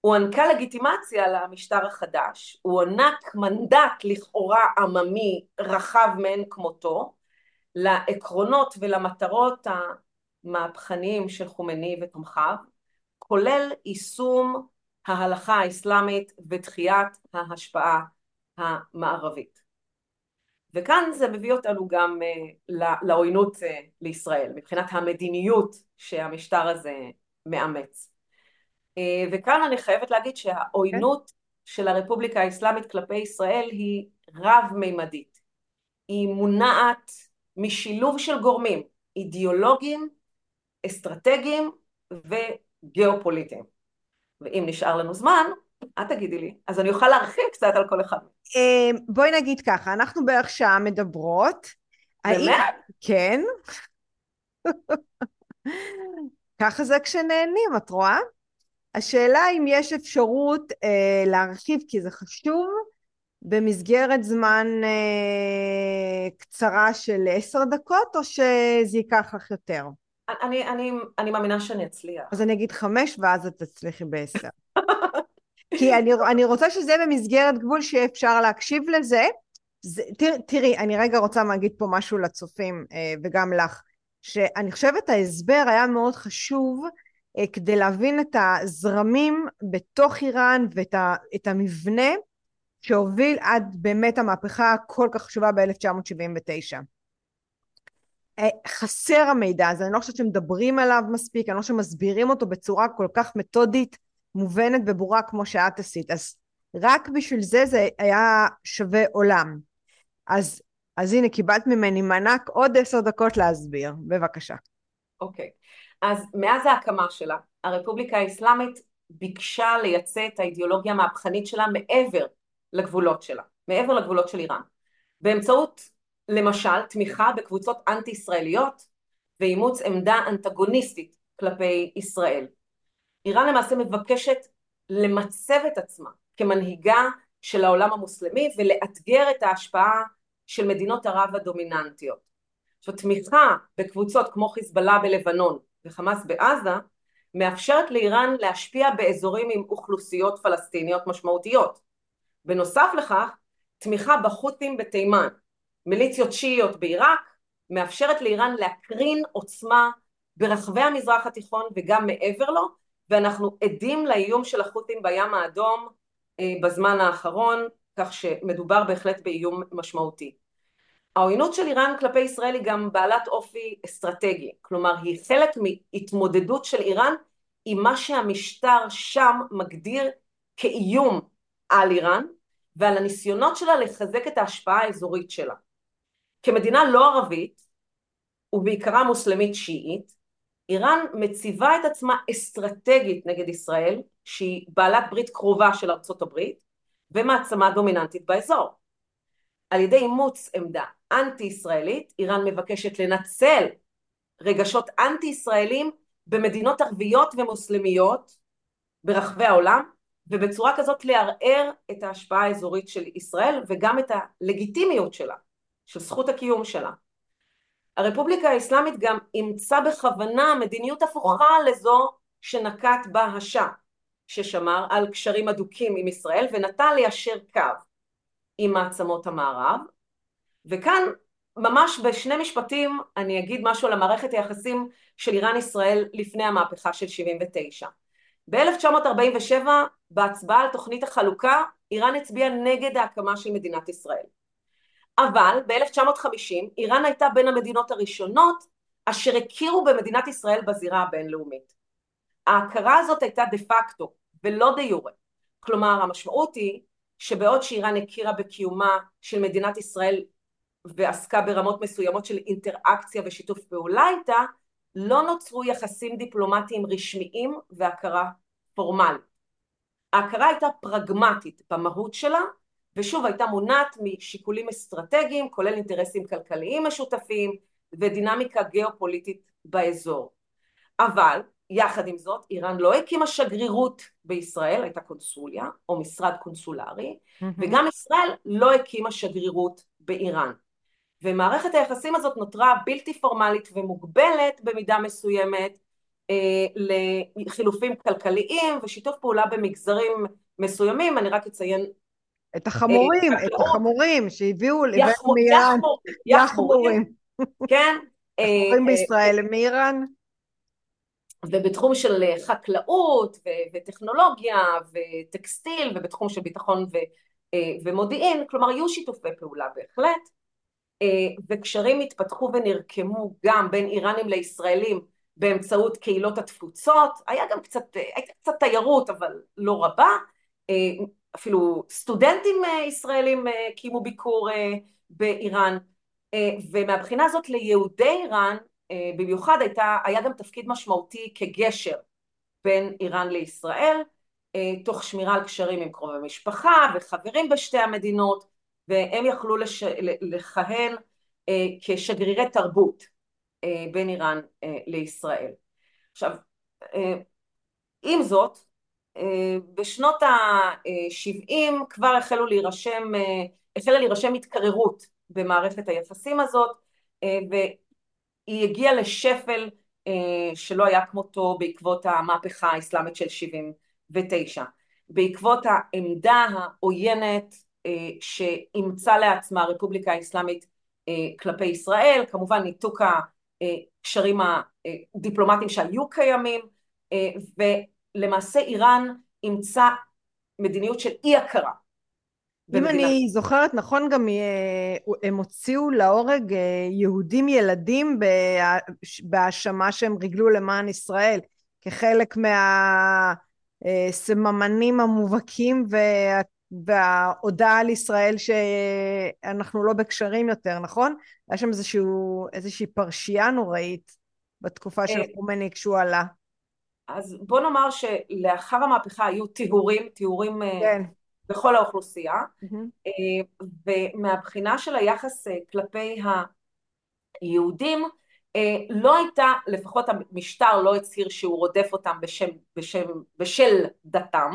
הוענקה לגיטימציה למשטר החדש, הוא הוענק מנדט לכאורה עממי רחב מאין כמותו לעקרונות ולמטרות המהפכניים של חומני ותומכיו, כולל יישום ההלכה האסלאמית ודחיית ההשפעה המערבית. וכאן זה מביא אותנו גם uh, לעוינות uh, לישראל, מבחינת המדיניות שהמשטר הזה מאמץ. Uh, וכאן אני חייבת להגיד שהעוינות okay. כן. של הרפובליקה האסלאמית כלפי ישראל היא רב-מימדית. היא מונעת משילוב של גורמים אידיאולוגיים אסטרטגיים וגיאופוליטיים. ואם נשאר לנו זמן, את תגידי לי, אז אני אוכל להרחיב קצת על כל אחד. אה, בואי נגיד ככה, אנחנו בערך שעה מדברות. באמת? כן. ככה זה כשנהנים, את רואה? השאלה אם יש אפשרות אה, להרחיב, כי זה חשוב, במסגרת זמן אה, קצרה של עשר דקות, או שזה ייקח לך יותר? אני, אני, אני מאמינה שאני אצליח. אז אני אגיד חמש, ואז את תצליחי בעשר. כי אני, אני רוצה שזה במסגרת גבול שיהיה אפשר להקשיב לזה. זה, תרא, תראי, אני רגע רוצה להגיד פה משהו לצופים אה, וגם לך, שאני חושבת ההסבר היה מאוד חשוב אה, כדי להבין את הזרמים בתוך איראן ואת ה, המבנה שהוביל עד באמת המהפכה הכל כך חשובה ב-1979. אה, חסר המידע הזה, אני לא חושבת שמדברים עליו מספיק, אני לא חושבת שמסבירים אותו בצורה כל כך מתודית, מובנת וברורה כמו שאת עשית, אז רק בשביל זה זה היה שווה עולם. אז, אז הנה, קיבלת ממני מענק עוד עשר דקות להסביר, בבקשה. אוקיי, okay. אז מאז ההקמה שלה, הרפובליקה האסלאמית ביקשה לייצא את האידיאולוגיה המהפכנית שלה מעבר לגבולות שלה, מעבר לגבולות של איראן, באמצעות למשל תמיכה בקבוצות אנטי ישראליות ואימוץ עמדה אנטגוניסטית כלפי ישראל. איראן למעשה מבקשת למצב את עצמה כמנהיגה של העולם המוסלמי ולאתגר את ההשפעה של מדינות ערב הדומיננטיות. עכשיו תמיכה בקבוצות כמו חיזבאללה בלבנון וחמאס בעזה מאפשרת לאיראן להשפיע באזורים עם אוכלוסיות פלסטיניות משמעותיות. בנוסף לכך, תמיכה בחות'ים בתימן, מיליציות שיעיות בעיראק, מאפשרת לאיראן להקרין עוצמה ברחבי המזרח התיכון וגם מעבר לו, ואנחנו עדים לאיום של החות'ים בים האדום אה, בזמן האחרון, כך שמדובר בהחלט באיום משמעותי. העוינות של איראן כלפי ישראל היא גם בעלת אופי אסטרטגי, כלומר היא חלק מהתמודדות של איראן עם מה שהמשטר שם מגדיר כאיום על איראן ועל הניסיונות שלה לחזק את ההשפעה האזורית שלה. כמדינה לא ערבית ובעיקרה מוסלמית שיעית, איראן מציבה את עצמה אסטרטגית נגד ישראל שהיא בעלת ברית קרובה של ארצות הברית ומעצמה דומיננטית באזור. על ידי אימוץ עמדה אנטי ישראלית, איראן מבקשת לנצל רגשות אנטי ישראלים במדינות ערביות ומוסלמיות ברחבי העולם ובצורה כזאת לערער את ההשפעה האזורית של ישראל וגם את הלגיטימיות שלה, של זכות הקיום שלה. הרפובליקה האסלאמית גם אימצה בכוונה מדיניות הפוכה לזו שנקט בה השאה, ששמר על קשרים אדוקים עם ישראל ונטה ליישר קו עם מעצמות המערב, וכאן ממש בשני משפטים אני אגיד משהו על המערכת היחסים של איראן ישראל לפני המהפכה של 79. ב-1947 בהצבעה על תוכנית החלוקה איראן הצביעה נגד ההקמה של מדינת ישראל. אבל ב-1950 איראן הייתה בין המדינות הראשונות אשר הכירו במדינת ישראל בזירה הבינלאומית. ההכרה הזאת הייתה דה פקטו ולא דה יורה. כלומר המשמעות היא שבעוד שאיראן הכירה בקיומה של מדינת ישראל ועסקה ברמות מסוימות של אינטראקציה ושיתוף פעולה איתה, לא נוצרו יחסים דיפלומטיים רשמיים והכרה פורמלית. ההכרה הייתה פרגמטית במהות שלה ושוב הייתה מונעת משיקולים אסטרטגיים כולל אינטרסים כלכליים משותפים ודינמיקה גיאופוליטית באזור. אבל יחד עם זאת איראן לא הקימה שגרירות בישראל, הייתה קונסוליה או משרד קונסולרי mm-hmm. וגם ישראל לא הקימה שגרירות באיראן. ומערכת היחסים הזאת נותרה בלתי פורמלית ומוגבלת במידה מסוימת אה, לחילופים כלכליים ושיתוף פעולה במגזרים מסוימים, אני רק אציין את החמורים, אה, את החמורים שהביאו מאיראן, יחמורים, כן, החמורים אה, בישראל הם מאיראן? ובתחום של חקלאות ו- וטכנולוגיה וטקסטיל ובתחום של ביטחון ומודיעין, כלומר יהיו שיתופי פעולה בהחלט, וקשרים התפתחו ונרקמו גם בין איראנים לישראלים באמצעות קהילות התפוצות, היה גם קצת, הייתה קצת תיירות אבל לא רבה, אפילו סטודנטים ישראלים קיימו ביקור באיראן, ומהבחינה הזאת ליהודי איראן במיוחד הייתה, היה גם תפקיד משמעותי כגשר בין איראן לישראל, תוך שמירה על קשרים עם קרובי משפחה וחברים בשתי המדינות, והם יכלו לש... לכהן כשגרירי תרבות בין איראן לישראל. עכשיו, עם זאת, בשנות ה-70 כבר החלו להירשם, החלה להירשם התקררות במערכת היחסים הזאת, והיא הגיעה לשפל שלא היה כמותו בעקבות המהפכה האסלאמית של 79. בעקבות העמדה העוינת שאימצה לעצמה הרפובליקה האסלאמית כלפי ישראל, כמובן ניתוק הקשרים הדיפלומטיים שהיו קיימים, ולמעשה איראן אימצה מדיניות של אי הכרה. אם אני זוכרת נכון גם הם הוציאו להורג יהודים ילדים בהאשמה שהם ריגלו למען ישראל כחלק מהסממנים המובהקים וה... וההודעה על ישראל שאנחנו לא בקשרים יותר, נכון? היה שם איזשהו, איזושהי פרשייה נוראית בתקופה של חומני כשהוא עלה. אז בוא נאמר שלאחר המהפכה היו טיהורים, טיהורים כן. בכל האוכלוסייה, mm-hmm. ומהבחינה של היחס כלפי היהודים, לא הייתה, לפחות המשטר לא הצהיר שהוא רודף אותם בשם, בשם, בשל דתם,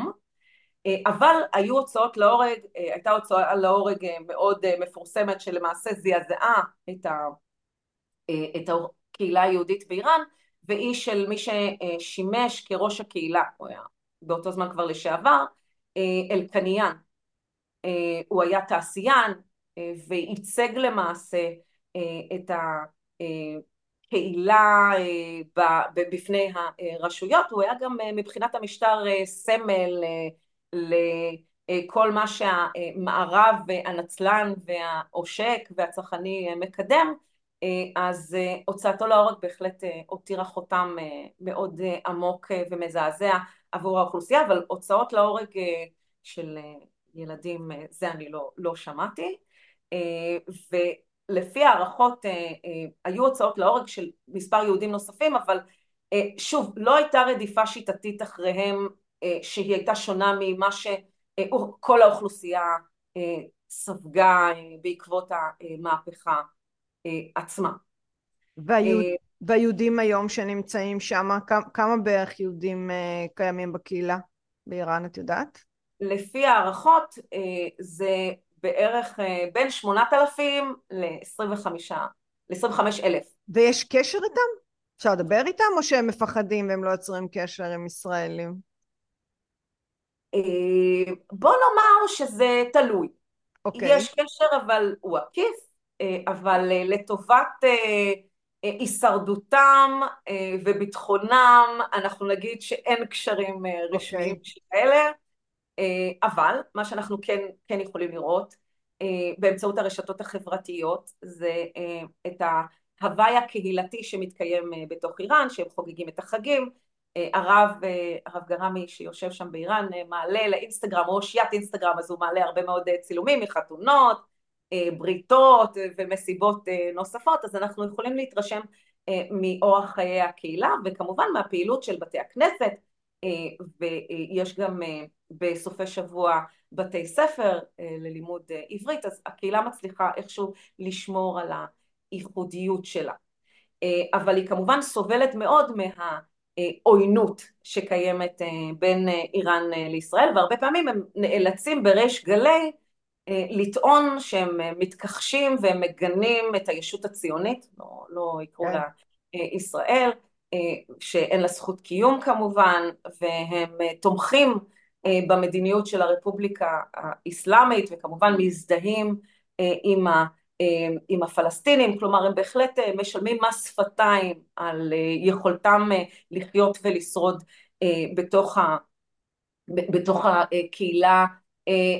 אבל היו הוצאות להורג, הייתה הוצאה להורג מאוד מפורסמת שלמעשה זעזעה את, ה, את הקהילה היהודית באיראן, והיא של מי ששימש כראש הקהילה, הוא היה באותו זמן כבר לשעבר, אלקניאן. הוא היה תעשיין וייצג למעשה את הקהילה בפני הרשויות, הוא היה גם מבחינת המשטר סמל לכל מה שהמערב הנצלן והעושק והצרכני מקדם, אז הוצאתו להורג בהחלט הותירה חותם מאוד עמוק ומזעזע עבור האוכלוסייה, אבל הוצאות להורג של ילדים זה אני לא, לא שמעתי, ולפי הערכות היו הוצאות להורג של מספר יהודים נוספים, אבל שוב, לא הייתה רדיפה שיטתית אחריהם שהיא הייתה שונה ממה שכל האוכלוסייה ספגה בעקבות המהפכה עצמה. והיהוד, והיהודים היום שנמצאים שם, כמה, כמה בערך יהודים קיימים בקהילה באיראן, את יודעת? לפי הערכות זה בערך בין 8,000 ל-25 אלף. ויש קשר איתם? אפשר לדבר איתם או שהם מפחדים והם לא יוצרים קשר עם ישראלים? אה, בוא נאמר שזה תלוי. Okay. אוקיי. יש קשר אבל הוא עקיף, אה, אבל אה, לטובת הישרדותם וביטחונם אנחנו נגיד שאין קשרים okay. רשמיים אוקיי. כאלה, אבל מה שאנחנו כן, כן יכולים לראות באמצעות הרשתות החברתיות זה את ההוואי הקהילתי שמתקיים בתוך איראן, שהם חוגגים את החגים, הרב, הרב גרמי שיושב שם באיראן מעלה לאינסטגרם, או אושיית אינסטגרם, אז הוא מעלה הרבה מאוד צילומים מחתונות, בריתות ומסיבות נוספות, אז אנחנו יכולים להתרשם מאורח חיי הקהילה, וכמובן מהפעילות של בתי הכנסת, ויש גם בסופי שבוע בתי ספר ללימוד עברית, אז הקהילה מצליחה איכשהו לשמור על הייחודיות שלה. אבל היא כמובן סובלת מאוד מה... עוינות שקיימת אה, בין אה, איראן אה, לישראל והרבה פעמים הם נאלצים בריש גלי לטעון שהם מתכחשים והם מגנים את הישות הציונית, לא, לא יקראו כן. לה ישראל, שאין לה זכות קיום כמובן, והם תומכים במדיניות של הרפובליקה האסלאמית וכמובן מזדהים עם ה... עם הפלסטינים, כלומר הם בהחלט אה, משלמים מס שפתיים על אה, יכולתם אה, לחיות ולשרוד בתוך, ה, בתוך הקהילה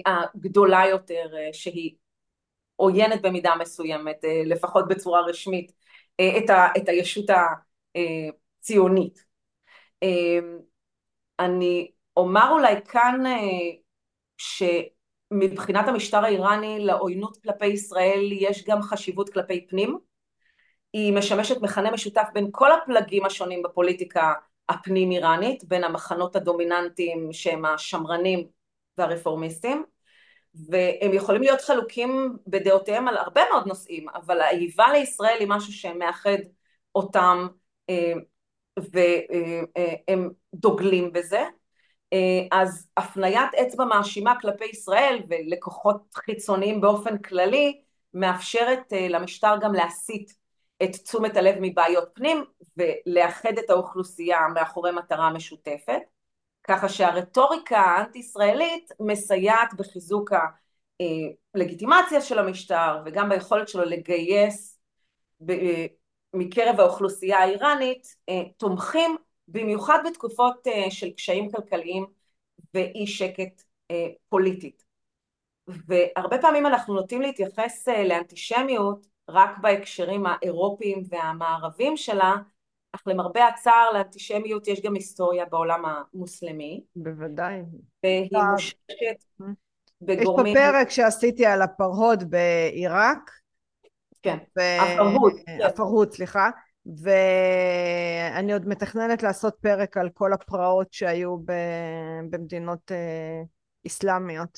הגדולה יותר שהיא עוינת במידה מסוימת, לפחות בצורה רשמית, את, ה, את הישות הציונית. אני אומר אולי כאן ש... מבחינת המשטר האיראני לעוינות כלפי ישראל יש גם חשיבות כלפי פנים. היא משמשת מכנה משותף בין כל הפלגים השונים בפוליטיקה הפנים איראנית, בין המחנות הדומיננטיים שהם השמרנים והרפורמיסטים, והם יכולים להיות חלוקים בדעותיהם על הרבה מאוד נושאים, אבל האיבה לישראל היא משהו שמאחד אותם אה, והם דוגלים בזה. אה, אז הפניית אצבע מאשימה כלפי ישראל ולקוחות חיצוניים באופן כללי מאפשרת אה, למשטר גם להסיט את תשומת הלב מבעיות פנים ולאחד את האוכלוסייה מאחורי מטרה משותפת, ככה שהרטוריקה האנטי-ישראלית מסייעת בחיזוק הלגיטימציה של המשטר וגם ביכולת שלו לגייס מקרב האוכלוסייה האיראנית תומכים במיוחד בתקופות של קשיים כלכליים ואי שקט פוליטית. והרבה פעמים אנחנו נוטים להתייחס לאנטישמיות רק בהקשרים האירופיים והמערבים שלה, אך למרבה הצער לאנטישמיות יש גם היסטוריה בעולם המוסלמי. בוודאי. והיא מושקת בגורמים... יש פה פרק שעשיתי על הפרהוד בעיראק. כן, ו... הפרהוד. הפרהוד, סליחה. ואני עוד מתכננת לעשות פרק על כל הפרעות שהיו ב... במדינות אה, אסלאמיות.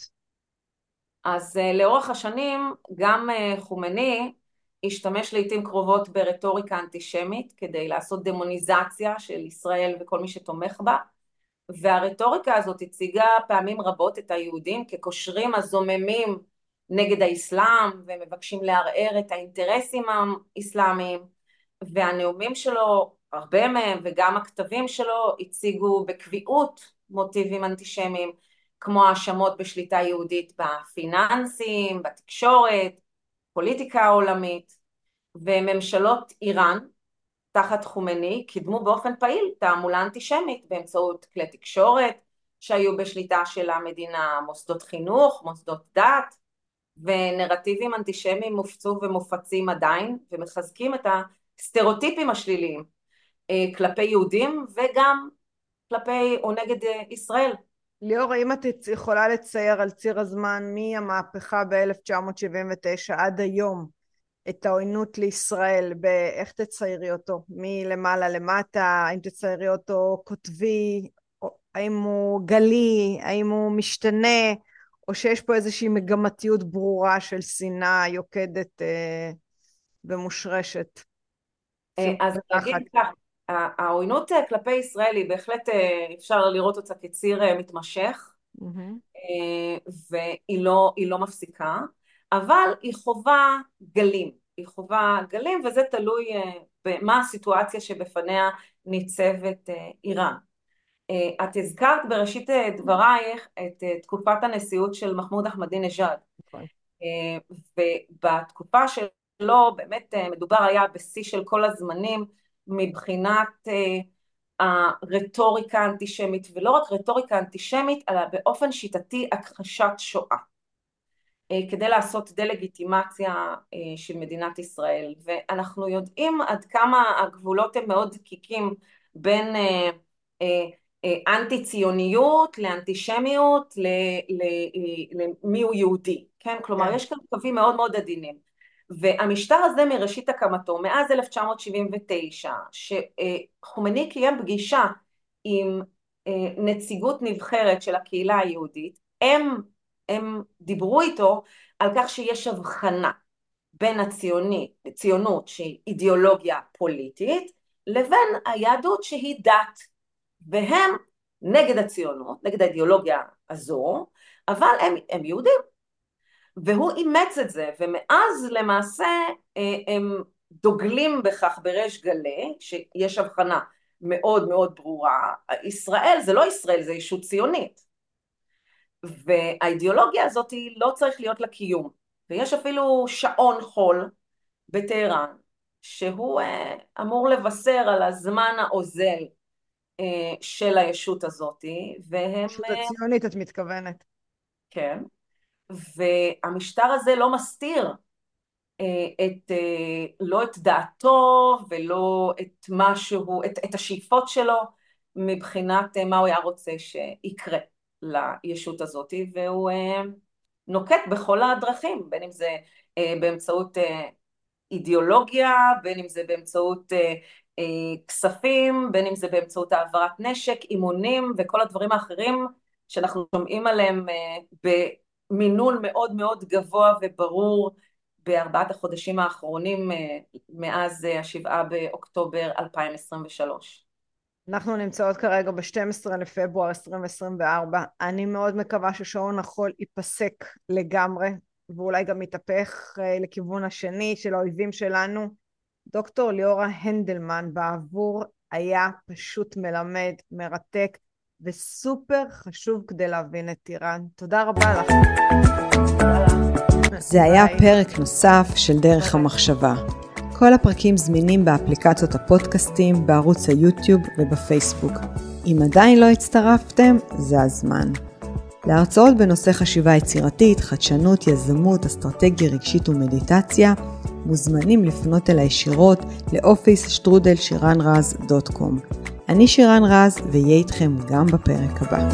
אז אה, לאורך השנים גם אה, חומני השתמש לעיתים קרובות ברטוריקה אנטישמית כדי לעשות דמוניזציה של ישראל וכל מי שתומך בה והרטוריקה הזאת הציגה פעמים רבות את היהודים כקושרים הזוממים נגד האסלאם ומבקשים לערער את האינטרסים האסלאמיים והנאומים שלו, הרבה מהם וגם הכתבים שלו הציגו בקביעות מוטיבים אנטישמיים כמו האשמות בשליטה יהודית בפיננסים, בתקשורת, פוליטיקה העולמית וממשלות איראן תחת חומני קידמו באופן פעיל תעמולה אנטישמית באמצעות כלי תקשורת שהיו בשליטה של המדינה, מוסדות חינוך, מוסדות דת ונרטיבים אנטישמיים מופצו ומופצים עדיין ומחזקים את הסטריאוטיפים השליליים אה, כלפי יהודים וגם כלפי או נגד אה, ישראל. ליאור, האם את יכולה לצייר על ציר הזמן מהמהפכה ב-1979 עד היום את העוינות לישראל, באיך תציירי אותו? מלמעלה למטה, האם תציירי אותו כותבי, האם הוא גלי, האם הוא משתנה, או שיש פה איזושהי מגמתיות ברורה של שנאה יוקדת אה, ומושרשת? אה, אז אני אגיד כך, העוינות אה, כלפי ישראל היא בהחלט, אה, אפשר לראות אותה כציר מתמשך, mm-hmm. והיא לא, לא מפסיקה. אבל היא חווה גלים, היא חווה גלים וזה תלוי אה, במה הסיטואציה שבפניה ניצבת אה, איראן. אה, את הזכרת בראשית דברייך את תקופת הנשיאות של מחמוד אחמדינג'אד נכון. ובתקופה שלו באמת מדובר היה בשיא של כל הזמנים מבחינת הרטוריקה האנטישמית ולא רק רטוריקה אנטישמית אלא באופן שיטתי הכחשת שואה אה, כדי לעשות דה-לגיטימציה אה, של מדינת ישראל ואנחנו יודעים עד כמה הגבולות הם מאוד דקיקים בין אה, אנטי ציוניות לאנטישמיות למי הוא יהודי, כן? כלומר כן. יש כאן קווים מאוד מאוד עדינים והמשטר הזה מראשית הקמתו מאז 1979 שחומני קיים פגישה עם נציגות נבחרת של הקהילה היהודית הם הם דיברו איתו על כך שיש הבחנה בין הציוני, ציונות שהיא אידיאולוגיה פוליטית לבין היהדות שהיא דת והם נגד הציונות, נגד האידיאולוגיה הזו, אבל הם, הם יהודים והוא אימץ את זה ומאז למעשה אה, הם דוגלים בכך בריש גלי שיש הבחנה מאוד מאוד ברורה. ישראל זה לא ישראל זה ישות ציונית. והאידיאולוגיה הזאת לא צריך להיות לה קיום ויש אפילו שעון חול בטהרן שהוא אה, אמור לבשר על הזמן האוזל אה, של הישות הזאת והם... הישות הציונית את מתכוונת. כן, והמשטר הזה לא מסתיר את, לא את דעתו ולא את משהו, את, את השאיפות שלו מבחינת מה הוא היה רוצה שיקרה. לישות הזאת והוא אה, נוקט בכל הדרכים בין אם זה אה, באמצעות אה, אידיאולוגיה, בין אם זה באמצעות אה, אה, כספים, בין אם זה באמצעות העברת נשק, אימונים וכל הדברים האחרים שאנחנו שומעים עליהם אה, במינון מאוד מאוד גבוה וברור בארבעת החודשים האחרונים אה, מאז אה, השבעה באוקטובר 2023. אנחנו נמצאות כרגע ב-12 לפברואר 2024. אני מאוד מקווה ששעון החול ייפסק לגמרי, ואולי גם יתהפך אה, לכיוון השני של האויבים שלנו. דוקטור ליאורה הנדלמן בעבור היה פשוט מלמד, מרתק וסופר חשוב כדי להבין את איראן. תודה רבה לך. זה היה פרק נוסף של דרך המחשבה. כל הפרקים זמינים באפליקציות הפודקאסטים, בערוץ היוטיוב ובפייסבוק. אם עדיין לא הצטרפתם, זה הזמן. להרצאות בנושא חשיבה יצירתית, חדשנות, יזמות, אסטרטגיה רגשית ומדיטציה, מוזמנים לפנות אל הישירות לאופיס שטרודל שירן רז דוט קום. אני שירן רז, ואהיה איתכם גם בפרק הבא.